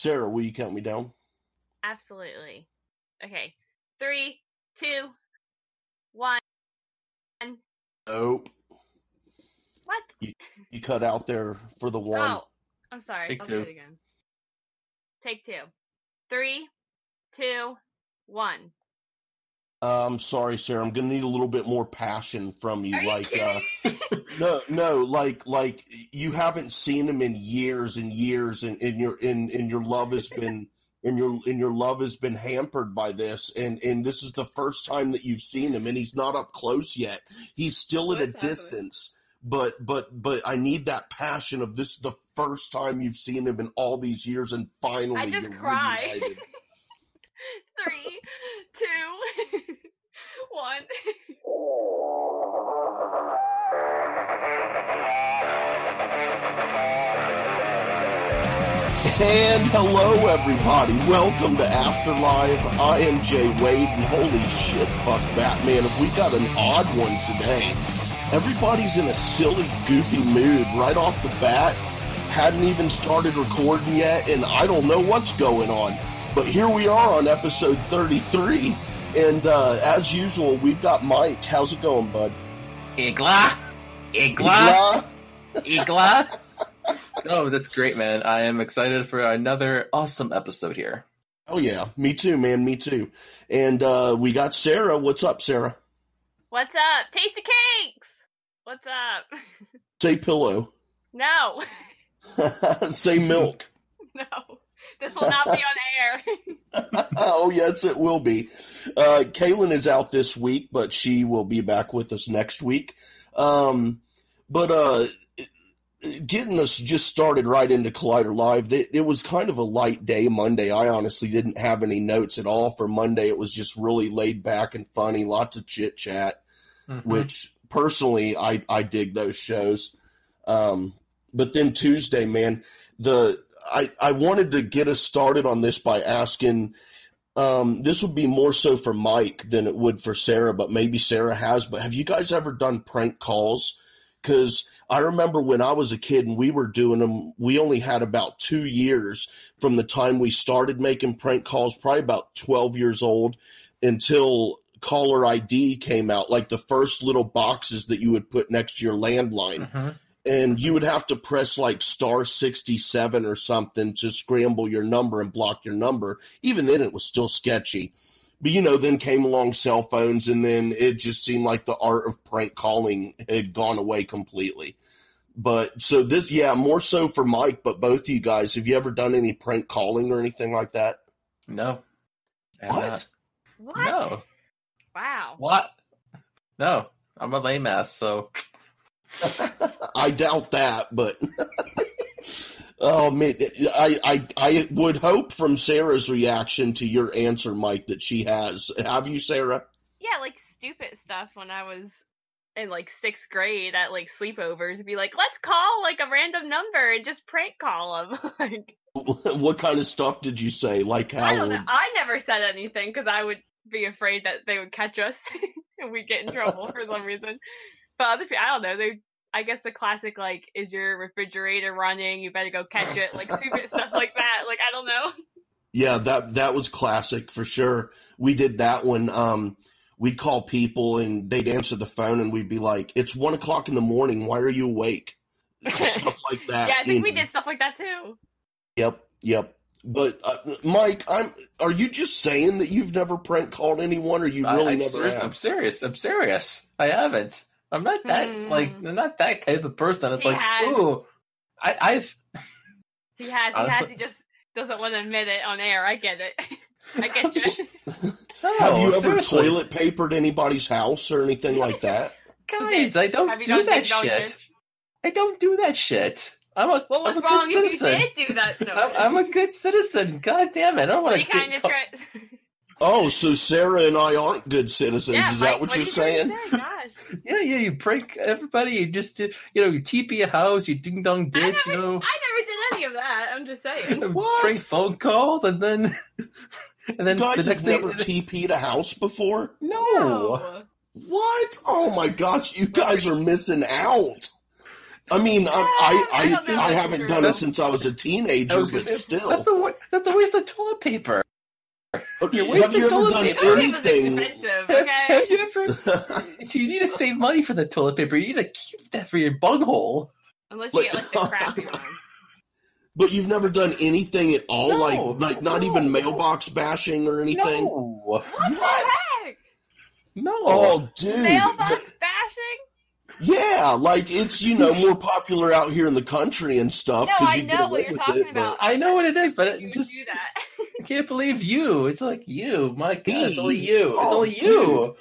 Sarah, will you count me down? Absolutely. Okay. Three, two, one. Nope. What? You cut out there for the one. Oh, I'm sorry. Take I'll two. do it again. Take two. Three, two, one. Uh, I'm sorry, Sarah. I'm gonna need a little bit more passion from you. Are you like, uh, no, no, like, like you haven't seen him in years and years, and, and your and, and your love has been and your and your love has been hampered by this, and and this is the first time that you've seen him, and he's not up close yet. He's still at a happening? distance. But but but I need that passion of this is the first time you've seen him in all these years, and finally I just cry. Three, two, And hello, everybody. Welcome to Afterlife. I am Jay Wade, and holy shit, fuck Batman. Have we got an odd one today? Everybody's in a silly, goofy mood right off the bat. Hadn't even started recording yet, and I don't know what's going on. But here we are on episode 33. And uh, as usual, we've got Mike. How's it going, bud? Igla, Igla, Igla. no, that's great, man. I am excited for another awesome episode here. Oh, yeah. Me too, man. Me too. And uh, we got Sarah. What's up, Sarah? What's up? Taste Tasty cakes. What's up? Say pillow. No, Say milk. no. This will not be on air. oh yes, it will be. Uh, Kaylin is out this week, but she will be back with us next week. Um, but uh, getting us just started right into Collider Live, it, it was kind of a light day Monday. I honestly didn't have any notes at all for Monday. It was just really laid back and funny, lots of chit chat, Mhm. which personally I I dig those shows. Um, but then Tuesday, man, the I I wanted to get us started on this by asking. Um, this would be more so for Mike than it would for Sarah, but maybe Sarah has. But have you guys ever done prank calls? Because I remember when I was a kid and we were doing them, we only had about two years from the time we started making prank calls, probably about 12 years old, until caller ID came out, like the first little boxes that you would put next to your landline Mhm. And you would have to press like star 67 or something to scramble your number and block your number. Even then, it was still sketchy. But you know, then came along cell phones, and then it just seemed like the art of prank calling had gone away completely. But so this, yeah, more so for Mike, but both of you guys, have you ever done any prank calling or anything like that? No. What? What? No. Wow. What? No. I'm a lame ass, so I doubt that, but oh man, I, I I would hope from Sarah's reaction to your answer, Mike, that she has. Have you, Sarah? Yeah, like stupid stuff when I was in like sixth grade at like sleepovers. Be like, let's call like a random number and just prank call them. like, What kind of stuff did you say? Like I how? don't know. I never said anything because I would be afraid that they would catch us and we'd get in trouble for some reason. But other people, I don't know. They, I guess the classic like, is your refrigerator running? You better go catch it. Like stupid stuff like that. Like I don't know. Yeah, that that was classic for sure. We did that one. um we'd call people and they'd answer the phone and we'd be like, "It's one o'clock in the morning. Why are you awake?" Stuff like that. yeah, I think we did stuff like that too. Yep, yep. But uh, Mike, I'm. Are you just saying that you've never prank called anyone, or you really I'm, never serious, I'm serious. I'm serious. I haven't. I'm not that Hmm. like I'm not that type of person. It's He like, has. ooh, I, I've He has, he Honestly- has. He just doesn't want to admit it on air. I get it. I get you. no, have you ever seriously. toilet papered anybody's house or anything like that? guys? I don't do done that shit. Dish? I don't do that shit. I'm a What was I'm a wrong good if you citizen. did do that? I'm, I'm a good citizen. God damn it! I don't want What to kind get. of caught- tra- Oh, so Sarah and I aren't good citizens. Yeah, Is Mike, that what, you're saying? Gosh. Yeah, yeah. You prank everybody. You just. You know, you TP a house. You ding dong ditch. never, You know, I never did any of that. I'm just saying. What? prank phone calls, and then and then You guys the have next never thing. TP'd a house before? no. What? Oh my gosh, you guys are missing out. I mean, I I, I I, I haven't it's done it since I was a teenager, was but still. that's a wa- that's a waste of toilet paper. You're Have you ever done paper. Anything? Have, okay? have you ever? If you need to save money for the toilet paper, you need to keep that for your bunghole. Unless you Like- get like the crappy one. But you've never done anything at all, No, like like not even mailbox bashing or anything. No, What, What? the heck? no. Oh, dude. Mailbox bashing? Yeah, like it's you know more popular out here in the country and stuff No, I you know what you're talking it. about. I know what it is, but You just do that. I can't believe you. It's like you. My God, it's only you. It's Oh, only you. dude.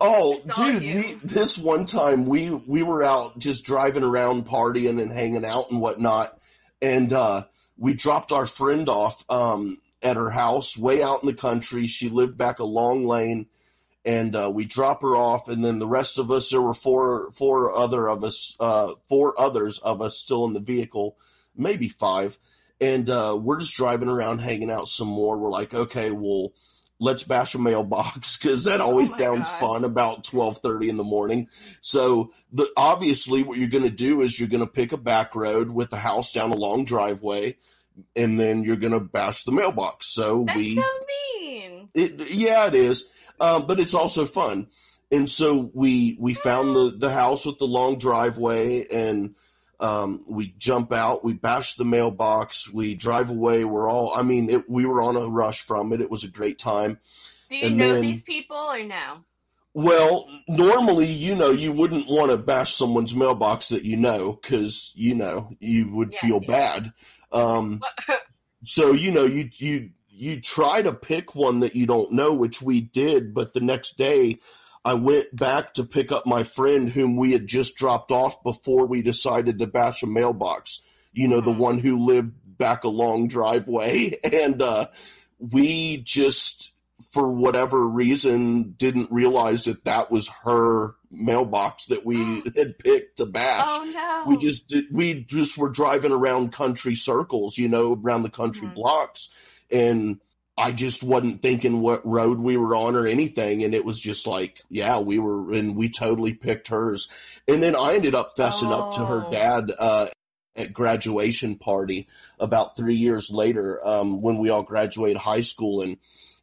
Oh, It's dude, you. we this one time we we were out just driving around partying and hanging out and whatnot, and uh, we dropped our friend off um, at her house way out in the country. She lived back a long lane, and uh, we drop her off, and then the rest of us there were four four other of us, uh, four others of us still in the vehicle, maybe five, and uh, we're just driving around hanging out some more. We're like, okay, well let's bash a mailbox because that always Oh sounds God. fun about 12.30 in the morning so the obviously what you're going to do is you're going to pick a back road with the house down a long driveway and then you're going to bash the mailbox so That's we so mean. it, yeah, it is, um, but it's also fun. And so we we found the the house with the long driveway, and um, we jump out, we bash the mailbox, we drive away. We're all, I mean, it, we were on a rush from it. It was a great time. Do you And know then- these people or no? Well, normally, you know, you wouldn't want to bash someone's mailbox that you know because you know you would Yeah, feel yeah. bad. Um, so you know you you you try to pick one that you don't know which we did but the next day i went back to pick up my friend whom we had just dropped off before we decided to bash a mailbox you know the Mhm. one who lived back a long driveway and uh we just for whatever reason didn't realize that that was her mailbox that we had picked to bash oh no. we just did, we just were driving around country circles, you know, around the country Mhm. blocks, and I just wasn't thinking what road we were on or anything, and it was just like, yeah, we were, and we totally picked hers, and then I ended up fessing up to her Oh. dad uh, at graduation party about three years later um, when we all graduated high school, and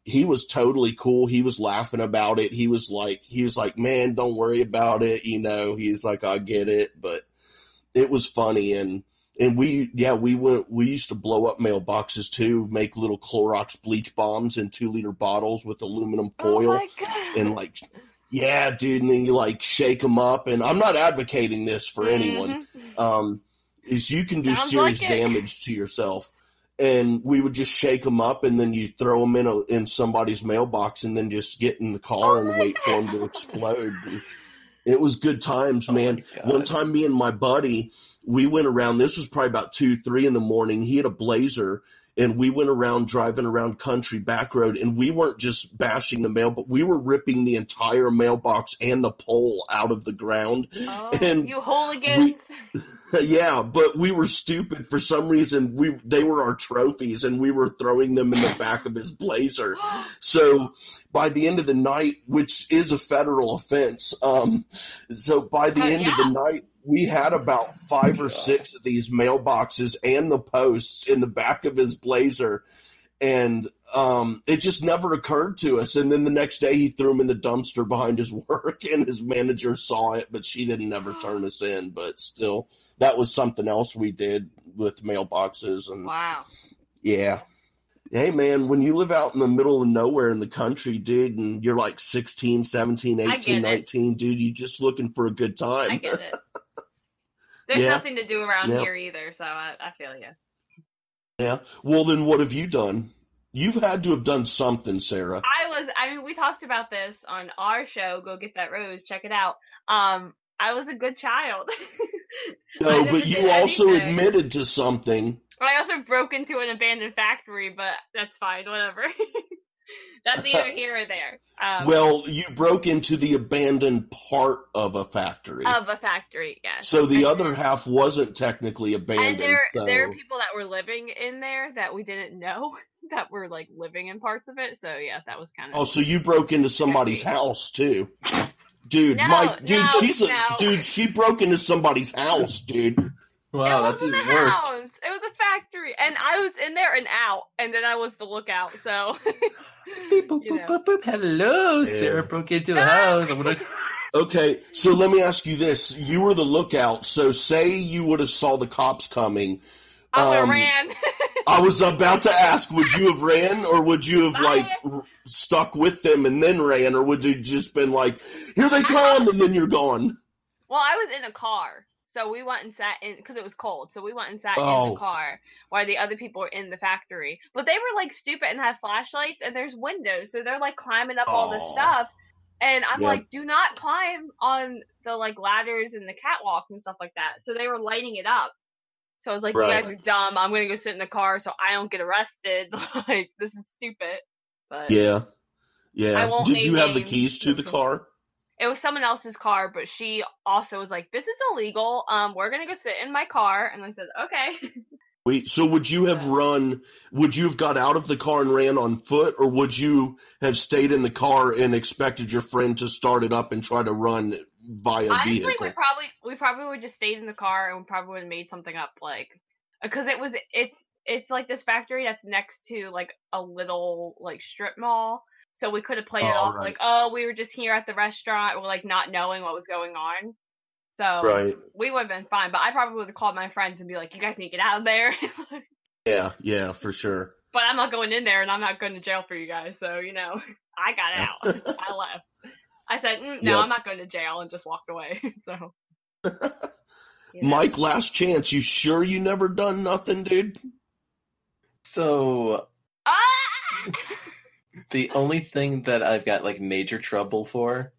he was totally cool. He was laughing about it. He was like, he was like, man, don't worry about it. You know, he's like, I get it, but it was funny. And, and we, yeah, we went, we used to blow up mailboxes too, make little Clorox bleach bombs in two liter bottles with aluminum oh foil god. and like, yeah, dude. And then you like shake them up. And I'm not advocating this for anyone Mhm. um, is you can do Sounds serious like damage to yourself. And we would just shake them up, and then you throw them in a, in somebody's mailbox, and then just get in the car Oh and wait for them to explode. It was good times, Oh man. God. One time, me and my buddy, we went around. This was probably about two, three in the morning. He had a Blazer, and we went around driving around country back road, and we weren't just bashing the mail, but we were ripping the entire mailbox and the pole out of the ground. Oh, and you hooligans. yeah, but we were stupid for some reason. We they were our trophies, and we were throwing them in the back of his blazer. So by the end of the night, which is a federal offense, um, so by the Oh, end of the night, we had about five or six of these mailboxes and the posts in the back of his blazer, and um, it just never occurred to us. And then the next day, he threw them in the dumpster behind his work, and his manager saw it, but she didn't never turn us in. But still, that was something else we did with mailboxes and wow. yeah. Hey man, when you live out in the middle of nowhere in the country, dude, and you're like 16, 17, 18, get it. 19, dude, you're just looking for a good time. I get it. There's Yeah. nothing to do around Yeah. here either, so I, I feel you. yeah. Well, then what have you done? You've had to have done something, Sarah. I was I mean we talked about this on our show, Go Get That Rose, check it out. Um I was a good child. No, but you also anything. admitted to something. I also broke into an abandoned factory, but that's fine, whatever. that's neither here or there. Um, well, you broke into the abandoned part of a factory. of a factory, yes. so the other half wasn't technically abandoned. and there so- there are people that were living in there that we didn't know that were like living in parts of it. So yeah, that was kind of Oh, so you broke into somebody's Sketchy. house too. Dude, No, Mike, dude, no, she's a no. dude. She broke into somebody's house, dude. Wow, it that's wasn't even a worse. house. It was a factory, and I was in there and out, and then I was the lookout. So, Beep, boop, boop, boop, boop. Hello, Yeah. Sarah broke into a Ah. house. I'm gonna. Okay, so let me ask you this: You were the lookout. So, say you would have saw the cops coming. I would Um, ran. I was about to ask: Would you have ran, or would you have like r- stuck with them and then ran, or would you just been like, "Here they come," and then you're gone? well, I was in a car, so we went and sat in because it was cold. So we went and sat in Oh. the car while the other people were in the factory. But they were like stupid and had flashlights, and there's windows, so they're like climbing up all this oh. stuff. And I'm Yeah. like, do not climb on the like ladders and the catwalks and stuff like that. So they were lighting it up. So I was like, you guys are dumb. I'm gonna go sit in the car so I don't get arrested. like this is stupid. But Yeah, yeah. Did you have the keys to the car? It was someone else's car, but she also was like, "This is illegal. Um, we're gonna go sit in my car." And I said, "Okay." Wait, so would you have run? Would you have got out of the car and ran on foot, or would you have stayed in the car and expected your friend to start it up and try to run via Honestly, vehicle? we probably we probably would just stayed in the car and we probably would have made something up, like because it was it's it's like this factory that's next to like a little like strip mall. So we could have played it Oh, off right. like, oh, we were just here at the restaurant, or like not knowing what was going on. So Right. we would have been fine, but I probably would have called my friends and be like, "You guys need to get out of there." Yeah, yeah, for sure. but I'm not going in there and I'm not going to jail for you guys. So, you know, I got out. I left. I said, mm, no, Yep. I'm not going to jail and just walked away. so, you know. Mike, last chance. You sure you never done nothing, dude? So Ah! The only thing that I've got like major trouble for,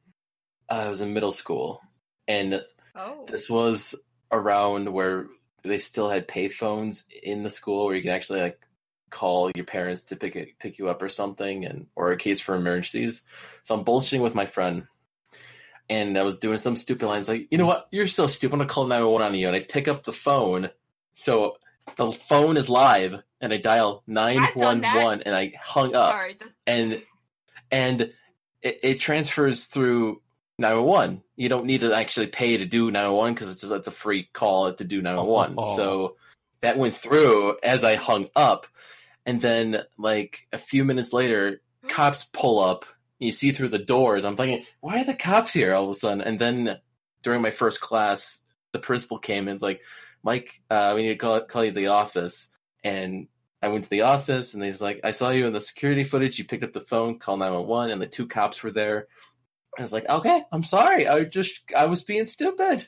uh, I was in middle school, and oh. this was around where they still had payphones in the school where you can actually like call your parents to pick it, pick you up or something, and or a case for emergencies. So I'm bullshitting with my friend, and I was doing some stupid lines like, you know what, you're so stupid. I'm gonna call 911 on you, and I pick up the phone. So the phone is live, and I dial done 911, and I hung up Sorry. And and it, it transfers through 911. You don't need to actually pay to do 911 because it's just, it's a free call to do 911. Oh. So that went through as I hung up, and then like a few minutes later, cops pull up. You see through the doors. I'm thinking, why are the cops here all of a sudden? And then during my first class, the principal came and was like, Mike, uh, we need to call call you to the office. And I went to the office and he's like, I saw you in the security footage. You picked up the phone, called 911, and the two cops were there. I was like, okay, I'm sorry. I just, I was being stupid.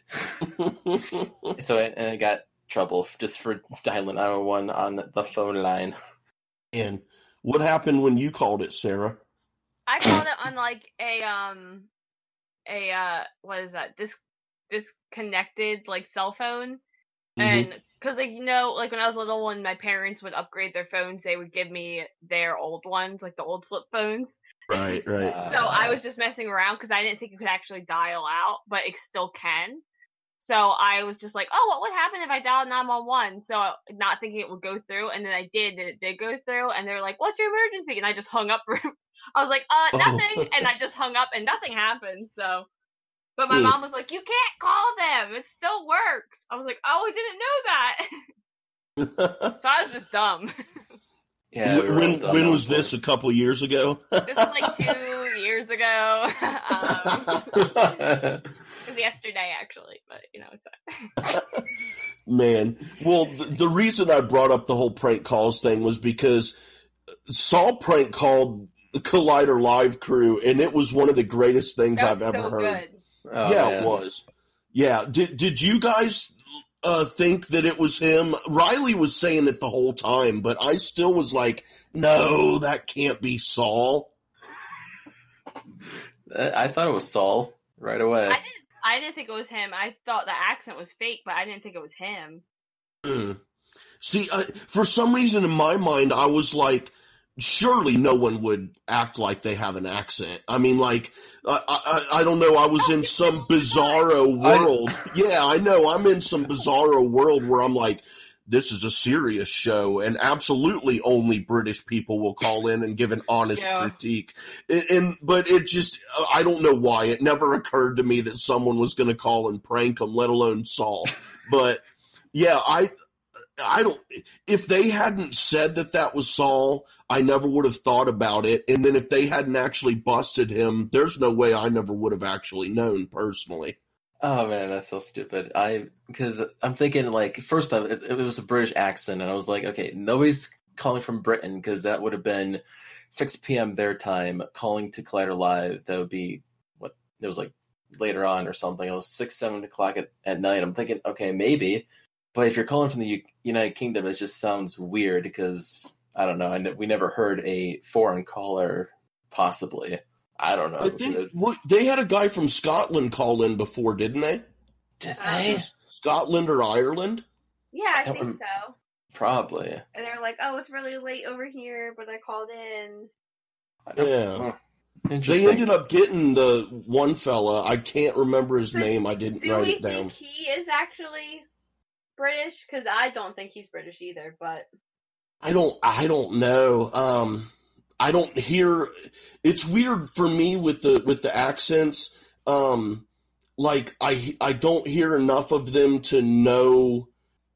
so I, and I got trouble just for dialing 911 on the phone line. and what happened when you called it, Sarah? I called it on like a, um, a, uh, what is that? Dis- disconnected, like, cell phone. Mhm. And because, like, you know, like when I was little, when my parents would upgrade their phones, they would give me their old ones, like the old flip phones. Right, right. Uh, So I was just messing around because I didn't think you could actually dial out, but it still can. So I was just like, oh, what would happen if I dialed 911? So not thinking it would go through, and then I did, and it did go through, and they're like, what's your emergency? And I just hung up. I was like, uh, Oh. nothing, and I just hung up, and nothing happened. So, but my Hmm. mom was like, you can't call them. It still works. I was like, oh, I didn't know that. so I was just dumb. yeah, we were when dumb when on was this? A couple years ago. this was like two years ago. um, it was yesterday, actually, but you know, it's fine. Man, well, the, the reason I brought up the whole prank calls thing was because Saul prank called the Collider Live crew, and it was one of the greatest things That I've was ever so heard. good. Oh, yeah, man. it was. Yeah, did did you guys uh, think that it was him? Riley was saying it the whole time, but I still was like, no, that can't be Saul. I I thought it was Saul right away. I didn't. I didn't think it was him. I thought the accent was fake, but I didn't think it was him. Hmm. See, I, for some reason in my mind, I was like, surely no one would act like they have an accent. I mean, like, I, I, I don't know. I was in some bizarro world. Yeah, I know. I'm in some bizarro world where I'm like, this is a serious show, and absolutely only British people will call in and give an honest Yeah. critique. And, and but it just, I don't know why. It never occurred to me that someone was going to call and prank him, let alone Saul. but yeah, I I don't. If they hadn't said that that was Saul, I never would have thought about it. And then if they hadn't actually busted him, there's no way I never would have actually known personally. Oh man, that's so stupid. I because I'm thinking like first off, it, it was a British accent, and I was like, okay, nobody's calling from Britain because that would have been 6 p.m. their time. Calling to Collider Live, that would be what it was like later on or something. It was six, seven o'clock at, at night. I'm thinking, okay, maybe, but if you're calling from the U- United Kingdom, it just sounds weird because I don't know. I ne- we never heard a foreign caller, possibly. I don't know. I think what, they had a guy from Scotland call in before, didn't they? Did Uh, they? Scotland or Ireland? Yeah, I don't think rem- so. Probably. And they're like, "Oh, it's really late over here," but I called in. I Yeah. huh. They ended up getting the one fella. I can't remember his So, name. I didn't Do write we it down. think he is actually British? Because I don't think he's British either. But I don't I don't know. Um I don't hear it's weird for me with the with the accents. Um like I I don't hear enough of them to know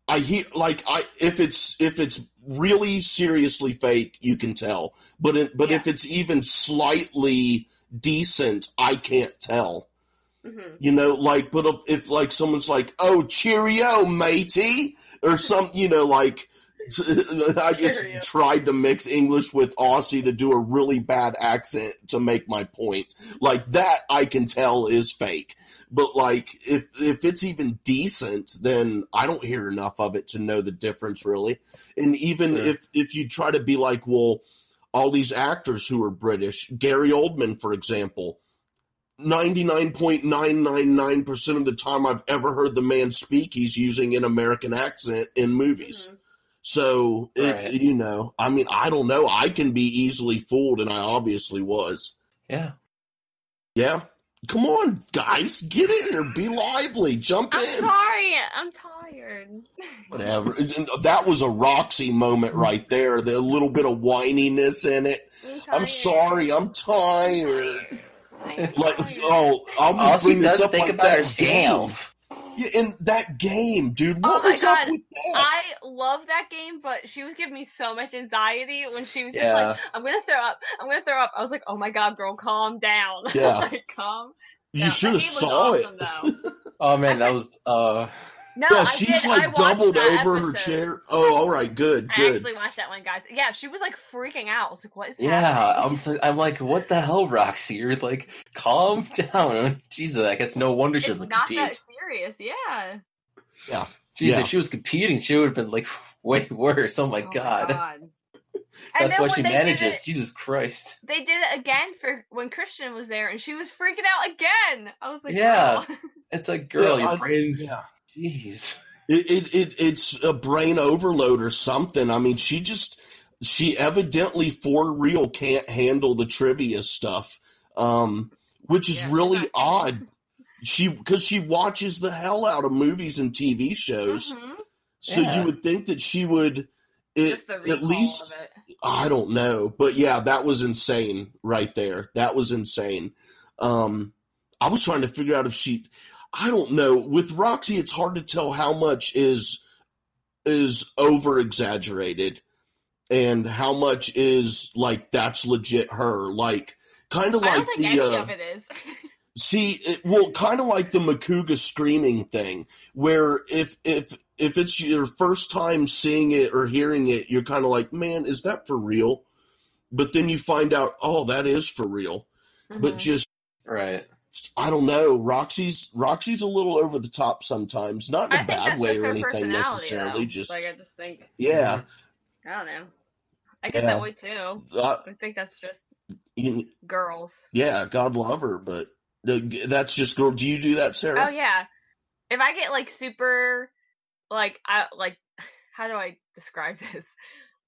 I hear like I if it's if it's really seriously fake, you can tell. But it, but Yeah. if it's even slightly decent, I can't tell. mhm. You know, like, but if, if like someone's like, "Oh, cheerio, matey," or some, you know, like, I just tried to mix English with Aussie to do a really bad accent to make my point. Like that, I can tell is fake. But like, if if it's even decent, then I don't hear enough of it to know the difference really. And even Sure. if if you try to be like, well, all these actors who are British, Gary Oldman, for example. 99.999% of the time I've ever heard the man speak, he's using an American accent in movies. Mhm. So, it, Right. you know, I mean, I don't know. I can be easily fooled, and I obviously was. Yeah. Yeah. Come on, guys. Get in here. Be lively. Jump I'm in. sorry. I'm tired. Whatever. That was a Roxy moment right there. The little bit of whininess in it. I'm sorry. I'm I'm tired. I'm Like, oh, I'll just she bring this up think like about that herself. Yeah, in that game, dude. Oh my was up God. with that? I love that game, but she was giving me so much anxiety when she was just Yeah. like, "I'm gonna throw up. I'm gonna throw up." I was like, "Oh my god, girl, calm down." Yeah. like calm. you should have saw awesome, it. Though. Oh man, that was uh No, yeah, I she's did. Like watched doubled that over her chair. Oh, all right, good, I good. actually watched that one, guys. Yeah, she was like freaking out. I was like, "What is yeah. happening?" I'm so- I'm like, what the hell, Roxy? You're like, calm down. Jesus, I guess no wonder she it's doesn't not compete. that serious. Yeah. Yeah, Jeez, yeah. if she was competing, she would have been like way worse. Oh my Oh god. And That's why she manages. it- Jesus Christ. They did it again for when Christian was there, and she was freaking out again. I was like, Yeah. "Girl." It's like, girl, Yeah, your I- brain. yeah. Jeez. It, it it it's a brain overload or something. I mean, she just she evidently for real can't handle the trivia stuff, um, which is Yeah, really not- odd. She because she watches the hell out of movies and TV shows, Mhm. so Yeah. you would think that she would. It, at least. I don't know, but yeah, that was insane right there. That was insane. Um, I was trying to figure out if she, I don't know. With Roxy, it's hard to tell how much is is over exaggerated and how much is like that's legit her. Like kind of I like don't think the any uh, of it is. See, it, well, kind of like the Macuga screaming thing, where if if if it's your first time seeing it or hearing it, you're kind of like, man, is that for real? But then you find out, oh, that is for real. But Mhm. just Right. I don't know. Roxy's Roxy's a little over the top sometimes, not in a I think bad way or anything necessarily. though. Just like I just think yeah, I don't know. I get Yeah. that way too. uh, I think that's just you- girls. yeah. God love her, but that's just girl. Do you do that, Sarah? Oh yeah. If I get like super like I like how do I describe this?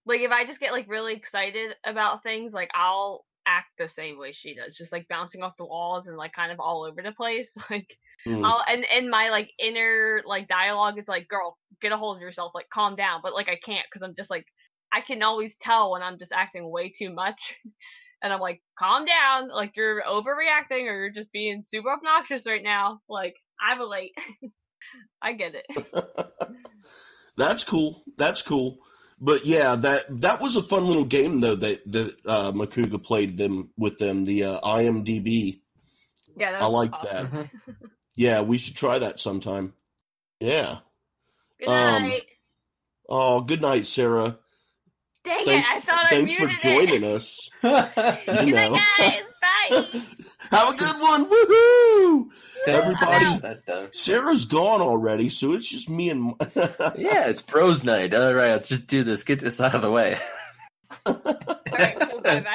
Like if I just get like really excited about things, like I'll act the same way she does, just like bouncing off the walls and like kind of all over the place. Like Mm. I'll and and my like inner like dialogue is like, girl, get a hold of yourself, like calm down. But like I can't because I'm just like I can always tell when I'm just acting way too much. And I'm like, calm down, like you're overreacting or you're just being super obnoxious right now. Like I relate. I get it. That's cool. That's cool. But yeah, that that was a fun little game though that that uh, Macuga played them with them. The uh, IMDb. Yeah, that I was liked awesome. that. Yeah, we should try that sometime. Yeah. Good Um, night. Oh, good night, Sarah. Dang Thanks, it! I thought thanks I for joining it. us. Good you night, know. guys. Bye. Have a good one. Woohoo! Everybody. Everybody- Sarah's gone already, so it's just me and. Yeah, it's bros night. All right, let's just do this. Get this out of the way. All right, cool. Bye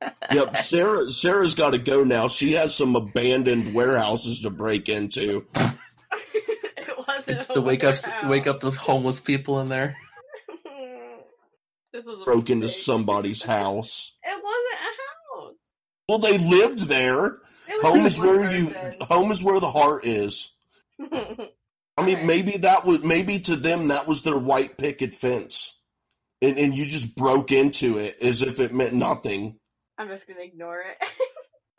bye. yep, Sarah. Sarah's got to go now. She has some abandoned warehouses to break into. it wasn't Just a to wake up, warehouse. wake up those homeless people in there. This was a Broke into mistake. somebody's house. It wasn't a house. Well, they lived there. Home is one where you. Home is where the heart is. I mean, Alright. maybe that would maybe to them that was their white picket fence, and and you just broke into it as if it meant nothing. I'm just gonna ignore it.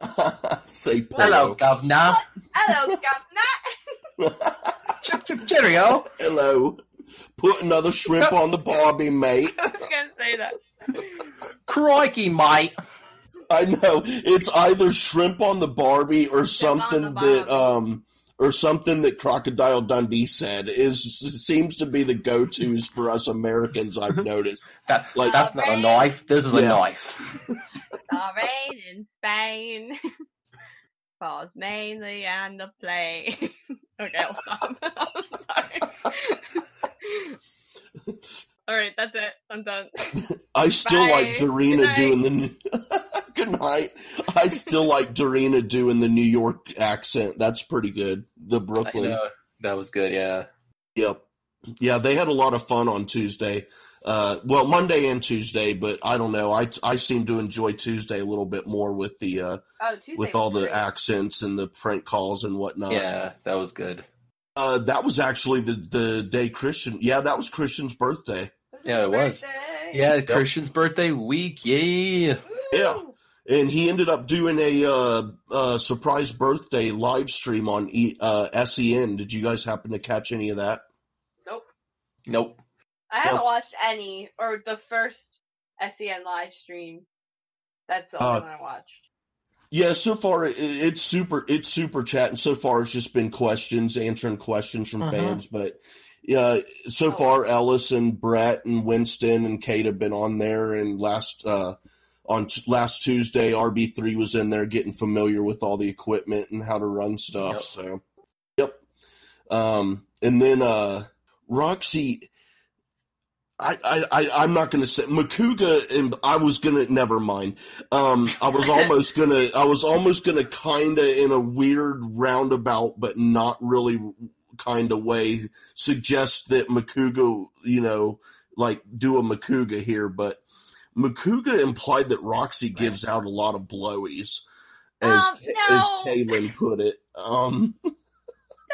Say Hello, pedo. governor. Hello, Governor. Chip, chip, cheerio. Hello. Put another shrimp on the barbie, mate. I was gonna say that. Crikey, mate. I know it's either shrimp on the Barbie or Shrimp something that um or something that Crocodile Dundee said is seems to be the go tos for us Americans. I've noticed. That, Like- that's not a knife. This is a knife. The rain in Spain falls mainly on the plain. okay, I'll stop. I'm sorry. All right, that's it. I'm done. I still Bye. like Good Dorina doing the. Good night. I still like Dorina doing the New York accent. That's pretty good. The Brooklyn. That was good, yeah. Yep. Yeah, they had a lot of fun on Tuesday. Uh, well, Monday and Tuesday, but I don't know. I I seem to enjoy Tuesday a little bit more with the uh, Oh, with all the great. accents and the prank calls and whatnot. Yeah, that was good. Uh, that was actually the the day Christian. Yeah, that was Christian's birthday. Yeah, it was. Birthday. Yeah, Christian's birthday week, yeah. Yeah. And he ended up doing a uh, uh, surprise birthday live stream on e- uh, SEN. Did you guys happen to catch any of that? Nope. Nope. I haven't Yeah. watched any or the first SEN live stream. That's the only Uh, one I watched. Yeah, so far it's super. It's super chat, and so far it's just been questions, answering questions from Uh-huh. fans. But yeah, so far Ellis and Brett and Winston and Kate have been on there, and last uh, on t- last Tuesday RB three was in there getting familiar with all the equipment and how to run stuff. Yep. So, yep. Um, and then uh, Roxy. I, I, I, I'm not going to say Macuga, and I was going to, never mind. Um, I was almost going to, I was almost going to kind of in a weird roundabout, but not really kind of way suggest that Macuga, you know, like do a Macuga here, but Macuga implied that Roxy gives out a lot of blowies, as, Um, no. as Kaylin put it. Um,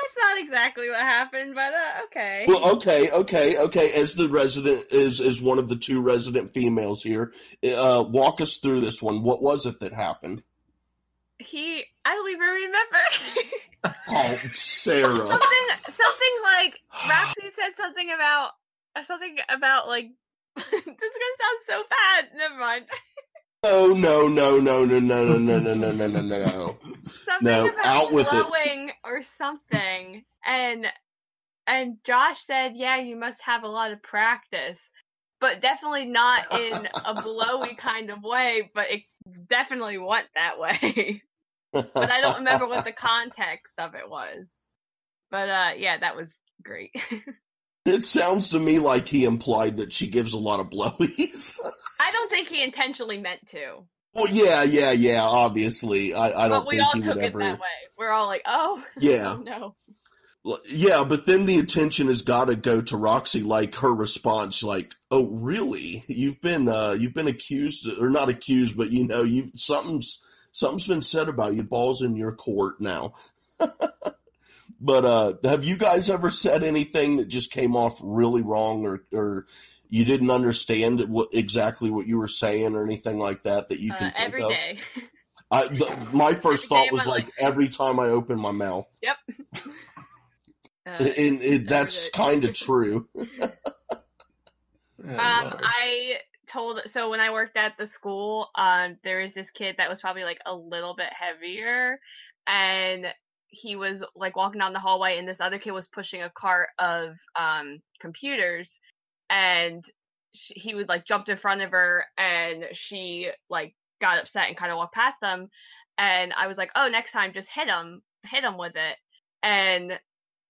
That's not exactly what happened, but uh, okay. Well, okay, okay, okay. As the resident is is one of the two resident females here, uh, walk us through this one. What was it that happened? he, I don't even remember. Oh, Sarah. something, something like Roxy said something about something about like. this is gonna sound so bad. Never mind. No, no, no, no, no, no, no, no, no, no, no, no, no. something No, about out with it. or something and and josh said yeah you must have a lot of practice but definitely not in a blowy kind of way but it definitely went that way but i don't remember what the context of it was but uh yeah that was great It sounds to me like he implied that she gives a lot of blowies. i don't think he intentionally meant to well, yeah, yeah, yeah. Obviously, I, I don't but we think all he took would it ever. that way we're all like oh Yeah. oh, no Yeah, but then the attention has got to go to Roxy, like her response, like, "Oh, really? You've been, uh, you've been accused, or not accused, but you know, you've something's something's been said about you. Balls in your court now." but uh, have you guys ever said anything that just came off really wrong, or or you didn't understand what exactly what you were saying, or anything like that that you can uh, think every of? day I, the, my first Every day thought was like life. every time I open my mouth. Yep. Uh, and it, that's kind of true. Um, I told so when I worked at the school, um, there was this kid that was probably like a little bit heavier, and he was like walking down the hallway, and this other kid was pushing a cart of um computers, and she, he would like jumped in front of her, and she like got upset and kind of walked past them, and I was like, oh, next time just hit him, hit him with it, and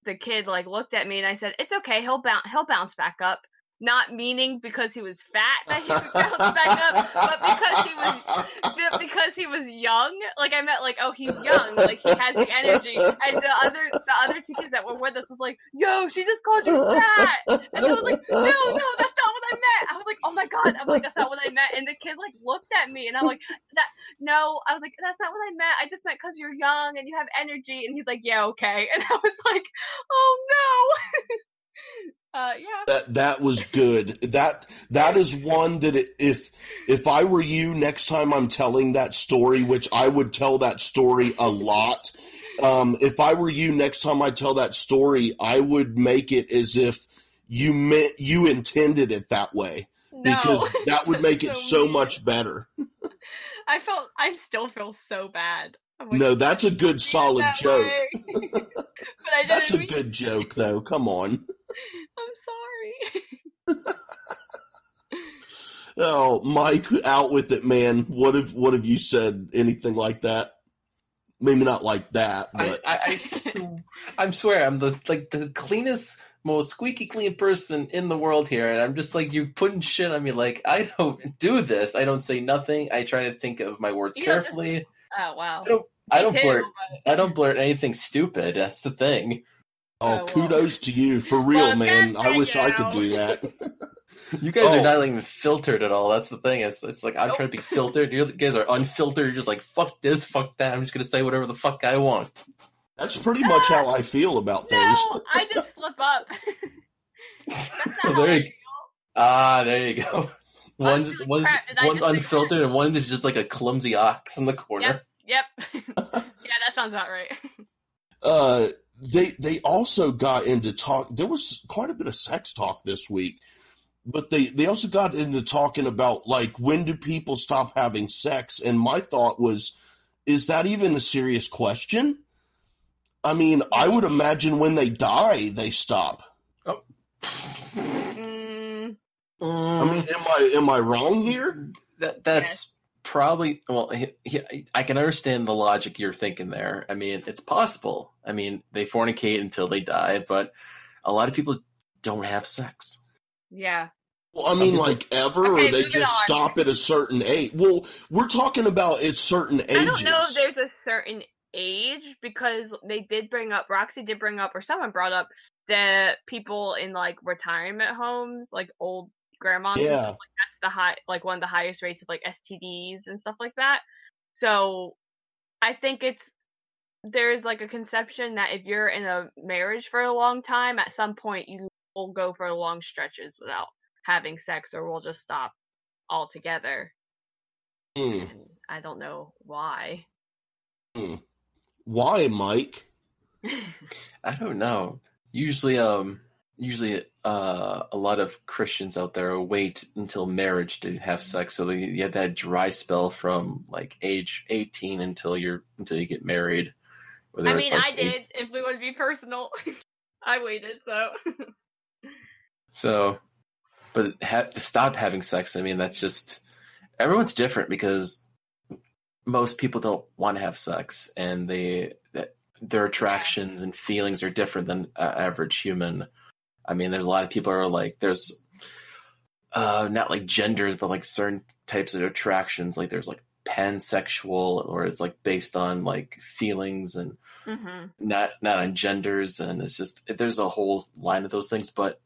the kid like looked at me, and I said, it's okay, he'll bounce, he'll bounce back up not meaning because he was fat that he would bounce back up, but because he was because he was young. Like I meant like, oh, he's young, like he has the energy. And the other the other two kids that were with us was like, yo, she just called you fat. And I was like, no, no, that's not what I meant. I was like, oh my god, I'm like, that's not what I meant. And the kid like looked at me, and I'm like, that no, I was like, that's not what I meant. I just meant because you're young and you have energy. And he's like, yeah, okay. And I was like, oh no. uh, yeah. That that was good. That that is one that it, if if I were you, next time I'm telling that story, which I would tell that story a lot. Um, if I were you, next time I tell that story, I would make it as if you meant you intended it that way because that would make it so mean. much better. I felt I still feel so bad. Like, No, that's a good solid that joke. but I didn't That's a good joke, though. Come on. I'm sorry. Oh, Mike, out with it, man. What have what have you said? Anything like that? Maybe not like that, I, but I, I, s- I'm swear I'm the like the cleanest, most squeaky clean person in the world here, and I'm just like you putting shit on me. Like I don't do this. I don't say nothing. I try to think of my words You know, this- carefully. Oh wow. I don't. I don't blurt. I don't blurt anything stupid. That's the thing. Oh, Oh, well. kudos to you for real, Well, man. I wish I could do that. You guys Oh. are not even filtered at all. That's the thing. It's it's like I'm Nope. trying to be filtered. You guys are unfiltered. You're just like fuck this, fuck that. I'm just gonna say whatever the fuck I want. That's pretty much how I feel about things. No, I just slip up. That's not how There I you- feel. Ah, there you go. One's like one's crap, one's just like unfiltered and one is just like a clumsy ox in the corner. Yep. yeah, that sounds about right. Uh, they they also got into talk. There was quite a bit of sex talk this week, but they they also got into talking about like when do people stop having sex? And my thought was, is that even a serious question? I mean, I would imagine when they die, they stop. Mm, I mean, am I am I wrong here? that that's probably well. he- he- I can understand the logic you're thinking there. I mean, it's possible. I mean, they fornicate until they die, but a lot of people don't have sex. yeah. Well, I Some mean, people- like ever, Okay, or they just on. stop at a certain age. Well, we're talking about at certain ages. I don't know if there's a certain age because they did bring up Roxy did bring up or someone brought up the people in like retirement homes, like old grandmas. and Yeah. stuff, like that's the high like one of the highest rates of like STDs and stuff like that. So I think it's there's like a conception that if you're in a marriage for a long time, at some point you will go for long stretches without having sex or we'll just stop altogether. And I don't know why. Why, Mike? I don't know. Usually, um, usually, uh, a lot of Christians out there wait until marriage to have sex, so they, you have that dry spell from like age eighteen until you're until you get married. Whether I mean, like, I did. If we want to be personal, I waited. So So, but ha- to stop having sex, I mean, that's just everyone's different because most people don't want to have sex, and they that- their attractions and feelings are different than uh, average human. I mean, there's a lot of people who are like there's uh not like genders, but like certain types of attractions. Like there's like pansexual, or it's like based on like feelings and hmm not not on genders. And it's just there's a whole line of those things. But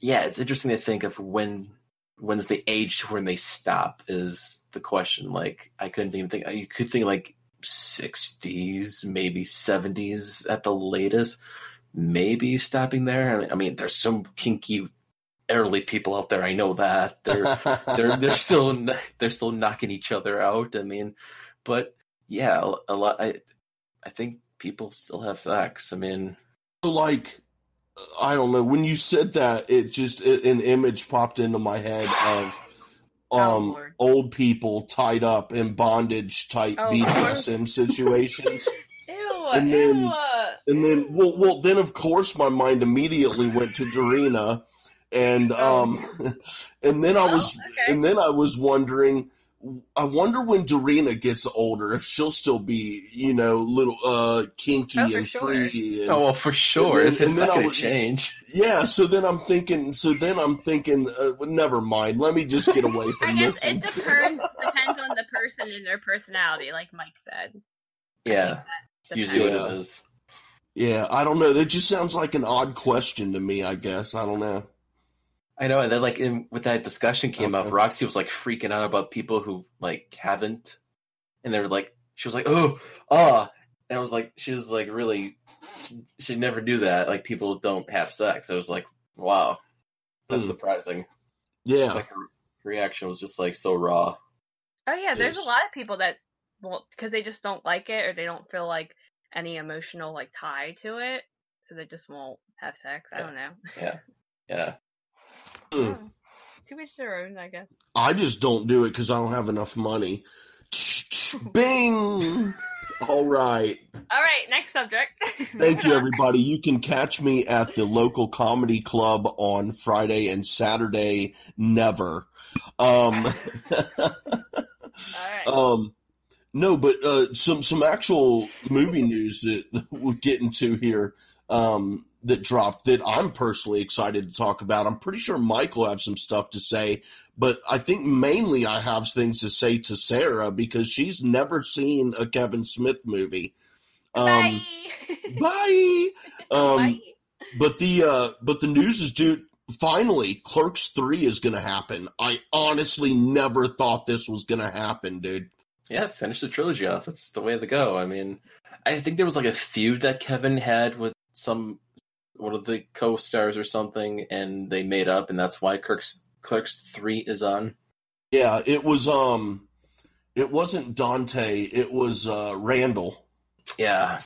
yeah it's interesting to think of when when's the age to when they stop is the question. Like i couldn't even think you could think like 60s maybe 70s at the latest maybe stopping there i mean, I mean there's some kinky elderly people out there i know that they're they're they're still they're still knocking each other out. I mean, but yeah, a lot. I I think people still have sex. I mean, like, I don't know. When you said that, it just it, an image popped into my head of Oh, um Lord. old people tied up in bondage type Oh, BDSM situations. Ew, And then- ew. And then, well, well, then of course my mind immediately went to Darina, and Oh. um, and then I Oh, was, okay. and then I was wondering, I wonder when Darina gets older if she'll still be, you know, little uh kinky Oh, and sure. free. And, Oh well, for sure, And then- it's and then not I going would- change. Yeah, so then I'm thinking, so then I'm thinking, uh, well, never mind. Let me just get away I from guess this. it and- depends depends on the person and their personality, like Mike said. Yeah, it's usually what it is. Yeah, I don't know. That just sounds like an odd question to me. I guess I don't know. I know, and then like in, with that discussion came up, Roxy was like freaking out about people who like haven't, and they were like, she was like, oh, ah, and I was like, she was like really, she, she never knew that like people don't have sex. I was like, wow, that's Hmm. surprising. Yeah, Like her reaction was just like so raw. Oh yeah, there's Yes. a lot of people that won't because they just don't like it or they don't feel like any emotional like tie to it, so they just won't have sex. I don't know. Yeah, yeah. Hmm. Oh, To each their own, I guess. I just don't do it because I don't have enough money. Bing. All right. All right, next subject. Thank you, everybody. You can catch me at the local comedy club on Friday and Saturday. Never. Um, All right. um, no, but uh, some some actual movie news that we'll get into here um, that dropped that I'm personally excited to talk about. I'm pretty sure Mike will have some stuff to say, but I think mainly I have things to say to Sarah because she's never seen a Kevin Smith movie. Um, Bye. bye. Um, Bye. but the uh, but the news is, dude. Finally, Clerks three is going to happen. I honestly never thought this was going to happen, dude. Yeah, finish the trilogy off. That's the way to go. I mean, I think there was like a feud that Kevin had with some one of the co-stars or something, and they made up, and that's why Clerks Clerks three is on. Yeah, it was. Um, it wasn't Dante. It was uh, Randall. Yeah,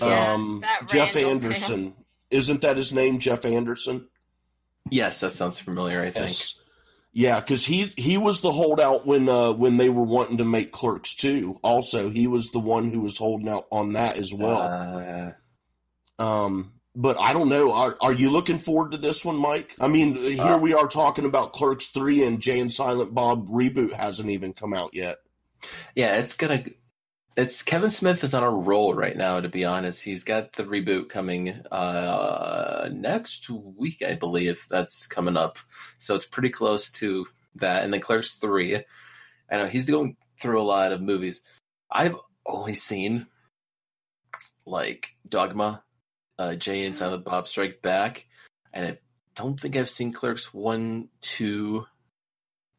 Yeah, um, that Jeff Randall man. Anderson. Isn't that his name, Jeff Anderson? yes, that sounds familiar. I think. Yes. Yeah, because he he was the holdout when uh, when they were wanting to make Clerks two. Also, he was the one who was holding out on that as well. Uh, Um, but I don't know. Are are you looking forward to this one, Mike? I mean, here Uh, we are talking about Clerks three, and Jay and Silent Bob reboot hasn't even come out yet. yeah, it's gonna. It's Kevin Smith is on a roll right now. To be honest, he's got the reboot coming uh, next week, I believe. That's coming up, so it's pretty close to that. And then Clerks three. I know he's going through a lot of movies. I've only seen like Dogma, uh, Jay and Silent Bob Strike Back, and I don't think I've seen Clerks one, two,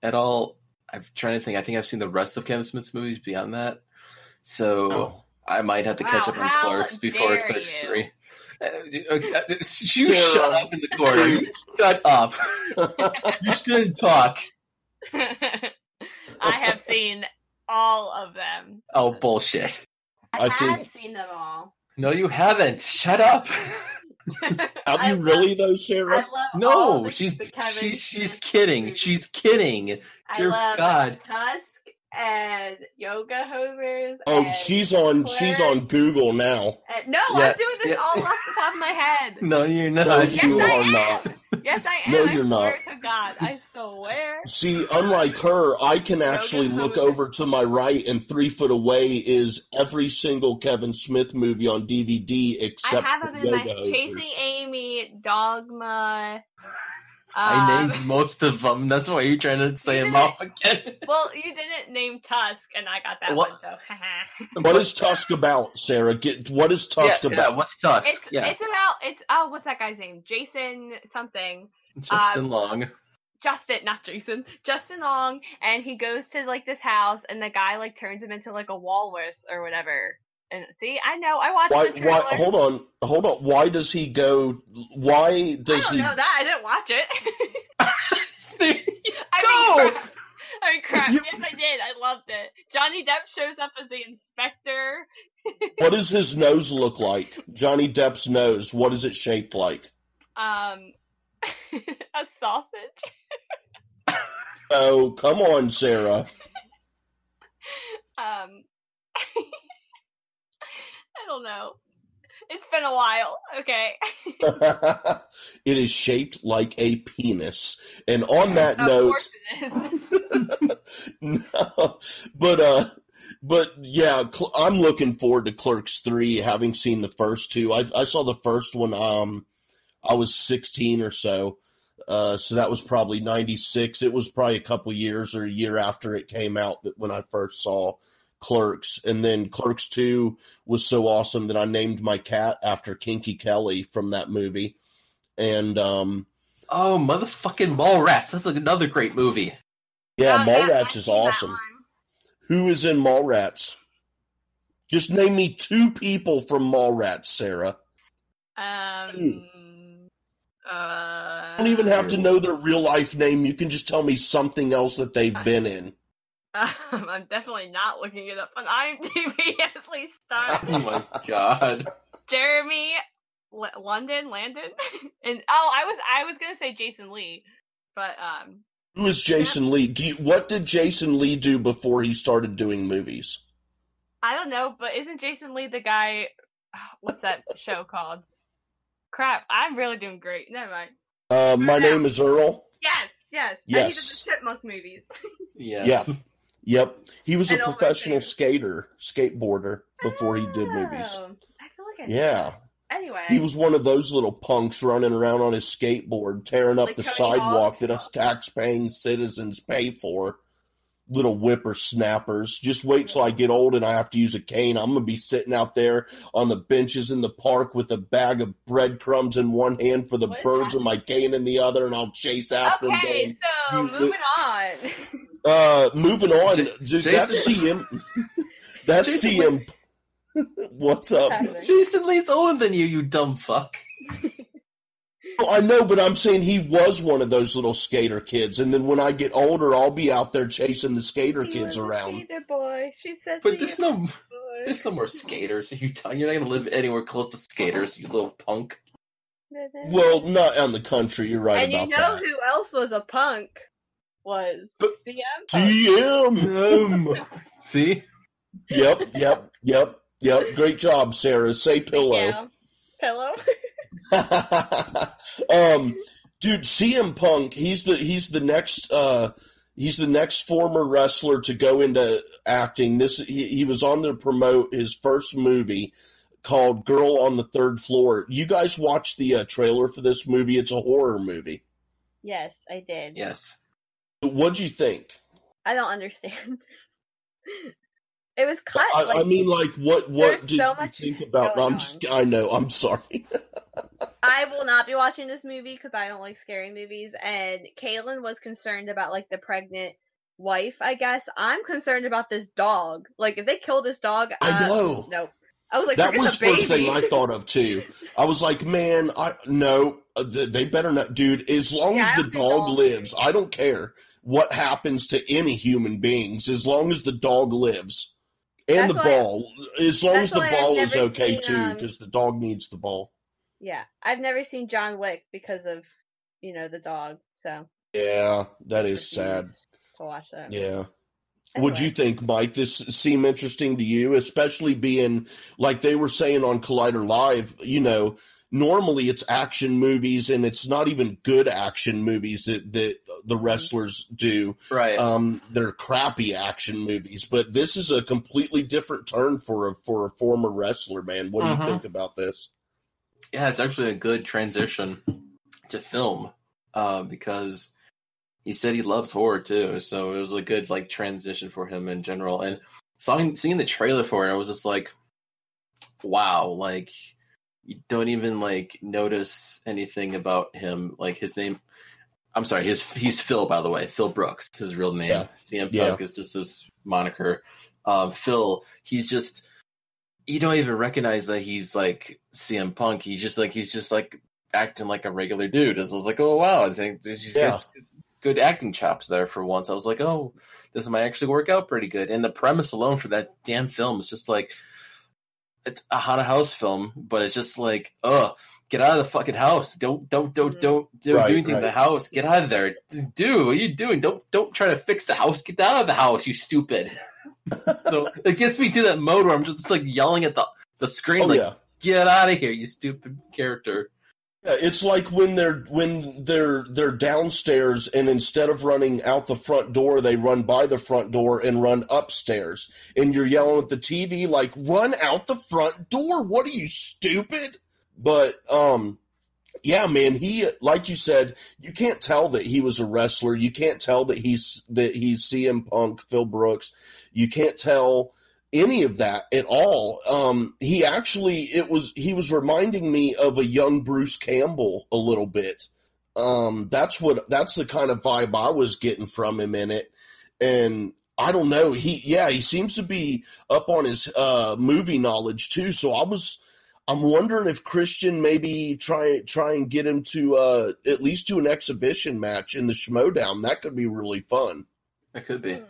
at all. I'm trying to think. I think I've seen the rest of Kevin Smith's movies beyond that. So Oh. I might have to catch Wow, up on how Clerks before dare Clerks you. three. Uh, okay, uh, you Sarah. shut up in the corner. You shut up. You shouldn't talk. I have seen all of them. Oh bullshit. I I, think- have seen them all. No, you haven't. Shut up. Have I you love- really though, I Sarah? love all No, the- she's the she's she's kidding. She's kidding. I Dear love God. Tusk and Yoga Hosers. Oh, and she's on. Clerks. She's on Google now. and- no, Yeah, I'm doing this yeah. all off the top of my head. No, you're not. No, Yes, you I are am. not. Yes, I am. No, you're swear to God, I swear. See, unlike her, I can actually Yoga look Hosers. over to my right, and three foot away is every single Kevin Smith movie on DVD I except have for them in my Yoga Chasing Hosers. Amy, Dogma. I um, named most of them. That's why you're trying to say You them off again. Well, you didn't name Tusk, and I got that What? one, so. What is Tusk about, Sarah? Get what is Tusk yeah, yeah, about? what's Tusk? It's yeah, it's about it's oh what's that guy's name? Jason something. Justin um, Long. Justin, not Jason. Justin Long, and he goes to like this house, and the guy like turns him into like a walrus or whatever. And see, I know, I watched Why? the trailer. Why? Hold on, hold on. Why does he go? Why I does don't he? know that. I didn't watch it. there you I go. mean, crap. I mean, crap. You- Yes, I did. I loved it. Johnny Depp shows up as the inspector. What does his nose look like? Johnny Depp's nose. What is it shaped like? Um, a sausage. Oh, come on, Sarah. Um, I don't know. It's been a while. Okay. it is shaped like a penis. And on that of note, it is. no, but uh, but yeah, Cl- I'm looking forward to Clerks three. Having seen the first two, I I saw the first one. Um, I was 16 or so. Uh, so that was probably 96. It was probably a couple years or a year after it came out that when I first saw Clerks. And then Clerks 2 was so awesome that I named my cat after Kinky Kelly from that movie. And um, Oh, motherfucking Mallrats. That's another great movie. yeah, Oh, Mallrats I've is awesome. Who is in Mallrats? Just name me two people from Mallrats, Sarah. Um. Uh, You don't even have to know their real life name. You can just tell me something else that they've been in. Um, I'm definitely not looking it up on IMDb as we start. Oh my god. Jeremy L- London, Landon, and oh, I was I was gonna say Jason Lee, but um, Who is Jason Lee? Do you, what did Jason Lee do before he started doing movies? I don't know. But isn't Jason Lee the guy? What's that show called? Crap, I'm really doing great. Never mind. Uh, my name is Earl. Yes, yes, And he Yes. did the Chipmunk movies. Yes. Yep, he was a And professional skater, skateboarder before he did oh, movies. Oh, I feel like I Yeah. Anyway, he was one of those little punks running around on his skateboard, tearing up Like the sidewalk that us tax-paying citizens pay for. Little whippersnappers. Just wait till I get old and I have to use a cane. I'm gonna be sitting out there on the benches in the park with a bag of breadcrumbs in one hand for the What birds and my cane in the other, and I'll chase after them. Okay, so you- moving on. Uh, moving on. J- Dude, that's Jason- CM. That's Jason CM. What's up? Jason Lee's older than you, you dumb fuck. Well, I know, but I'm saying he was one of those little skater kids, and then when I get older, I'll be out there chasing the skater He kids was a around. skater boy. She said. But there's no boy. there's no more skaters. You you're not gonna live anywhere close to skaters, you little punk. Well, not on the country. You're right and you about know that. who else was a punk? Was But- CM Punk. CM. See? yep, yep, yep, yep. Great job, Sarah. Say pillow. Yeah. Pillow. um, dude, CM Punk, he's the he's the next uh he's the next former wrestler to go into acting. This he, he was on to promote his first movie called Girl on the Third Floor. You guys watched the uh, trailer for this movie? It's a horror movie. yes, I did. Yes. What'd you think? I don't understand. it was cut. I, like, I mean, like, what what did so you think about? I'm just, I know. I'm sorry. I will not be watching this movie because I don't like scary movies. And Kaylin was concerned about like the pregnant wife. I guess I'm concerned about this dog. Like if they kill this dog, I uh, know. Nope. I was like, that was the first thing I thought of too. I was like, man, I no, uh, they better not, dude. As long Yeah, as the dog lives, I don't care what happens to any human beings, as long as the dog lives and That's the ball. As long as the ball is okay seen, too, um, because the dog needs the ball. Yeah, I've never seen John Wick because of you know the dog. So Yeah, that is sad. to watch that. Yeah. What'd you think, Mike? This seem interesting to you, especially being like they were saying on Collider Live. You know, normally it's action movies, and it's not even good action movies that that the wrestlers do. Right. Um, they're crappy action movies, but this is a completely different turn for a for a former wrestler. Man, what do you think about this? yeah, it's actually a good transition to film uh, because he said he loves horror too. So it was a good like transition for him in general. And seeing seeing the trailer for it, I was just like, wow, like you don't even like notice anything about him. Like his name, I'm sorry, his he's Phil by the way, Phil Brooks, his real name. Yeah. CM Yeah. Punk is just his moniker. Um, Phil, he's just you don't even recognize that he's like CM Punk. He's just like he's just like acting like a regular dude. It's like, oh wow, it's like, he's Yeah. got good acting chops there for once. I was like, oh, this might actually work out pretty good. And the premise alone for that damn film is just like it's a haunted house film, but it's just like, oh, get out of the fucking house. Don't don't don't Mhm. don't, don't Right, do anything in the house. Get out of there, dude. What are you doing? Don't don't try to fix the house. Get out of the house, you stupid. so it gets me to that mode where I'm just like yelling at the the screen, Oh like yeah. get out of here, you stupid character. Yeah, it's like when they're when they're they're downstairs and instead of running out the front door, they run by the front door and run upstairs. And you're yelling at the TV like, "Run out the front door! What are you stupid?" But um, yeah, man, he like you said, you can't tell that he was a wrestler. You can't tell that he's that he's CM Punk, Phil Brooks. You can't tell any of that at all. Um, he actually, it was, he was reminding me of a young Bruce Campbell a little bit. Um, that's what, that's the kind of vibe I was getting from him in it. And I don't know, he, yeah, he seems to be up on his, uh, movie knowledge too. So I was, I'm wondering if Kristian maybe try, try and get him to, uh, at least do an exhibition match in the Schmodown. That could be really fun. That could be. Mm.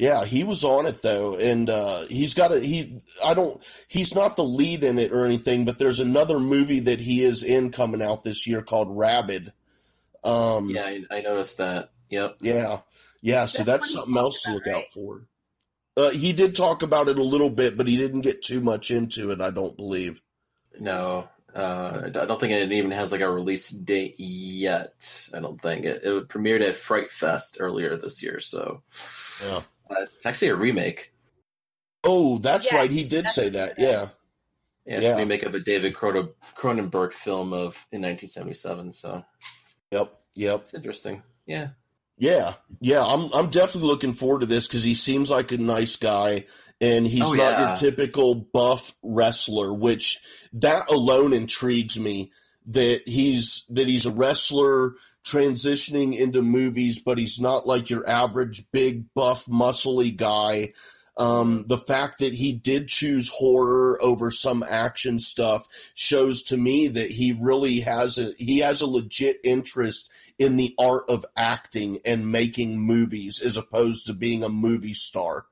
Yeah, he was on it though, and uh, he's got a he. I don't. He's not the lead in it or anything, but there's another movie that he is in coming out this year called Rabid. Um, Yeah, I, I noticed that. Yep. yeah, yeah. So That's that's something else to look right? out for. Uh, he did talk about it a little bit, but he didn't get too much into it. I don't believe. No, uh, I don't think it even has like a release date yet. I don't think it, it premiered at Fright Fest earlier this year, so Yeah. Uh, it's actually a remake. Oh, that's Yeah, right. He did say that. Yeah. Yeah, it's Yeah. a remake of a David Crono- Cronenberg film of in 1977. So Yep. Yep. it's interesting. Yeah, Yeah, yeah, I'm I'm definitely looking forward to this because he seems like a nice guy, and he's Oh, not yeah. your typical buff wrestler, which that alone intrigues me. That he's that he's a wrestler transitioning into movies, but he's not like your average big buff muscly guy. Um, the fact that he did choose horror over some action stuff shows to me that he really has a he has a legit interest in the art of acting and making movies as opposed to being a movie star.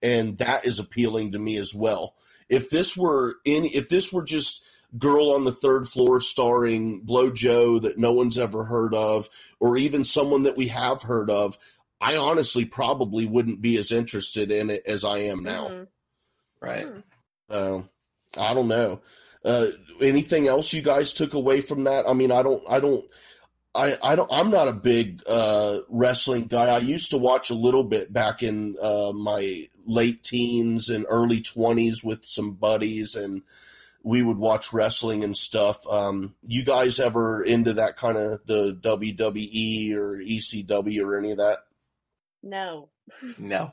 And that is appealing to me as well. If this were in if this were just girl on the third floor starring Blow Joe that no one's ever heard of, or even someone that we have heard of, I honestly probably wouldn't be as interested in it as I am now. Mhm. right. Hmm. Uh, I don't know. Uh, anything else you guys took away from that? I mean, I don't, I don't, I, I don't, I'm not a big, uh, wrestling guy. I used to watch a little bit back in, uh, my late teens and early twenties with some buddies and we would watch wrestling and stuff. Um, you guys ever into that kind of the WWE or ECW or any of that? No. No.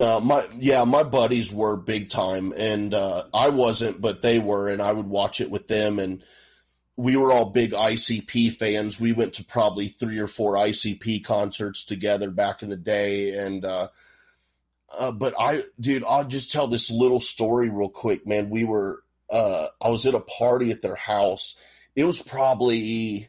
Uh, my yeah, my buddies were big time, and uh, I wasn't, but they were, and I would watch it with them, and we were all big ICP fans. We went to probably three or four ICP concerts together back in the day, and uh, uh, but I, dude, I'll just tell this little story real quick, man. We were, uh, I was at a party at their house. It was probably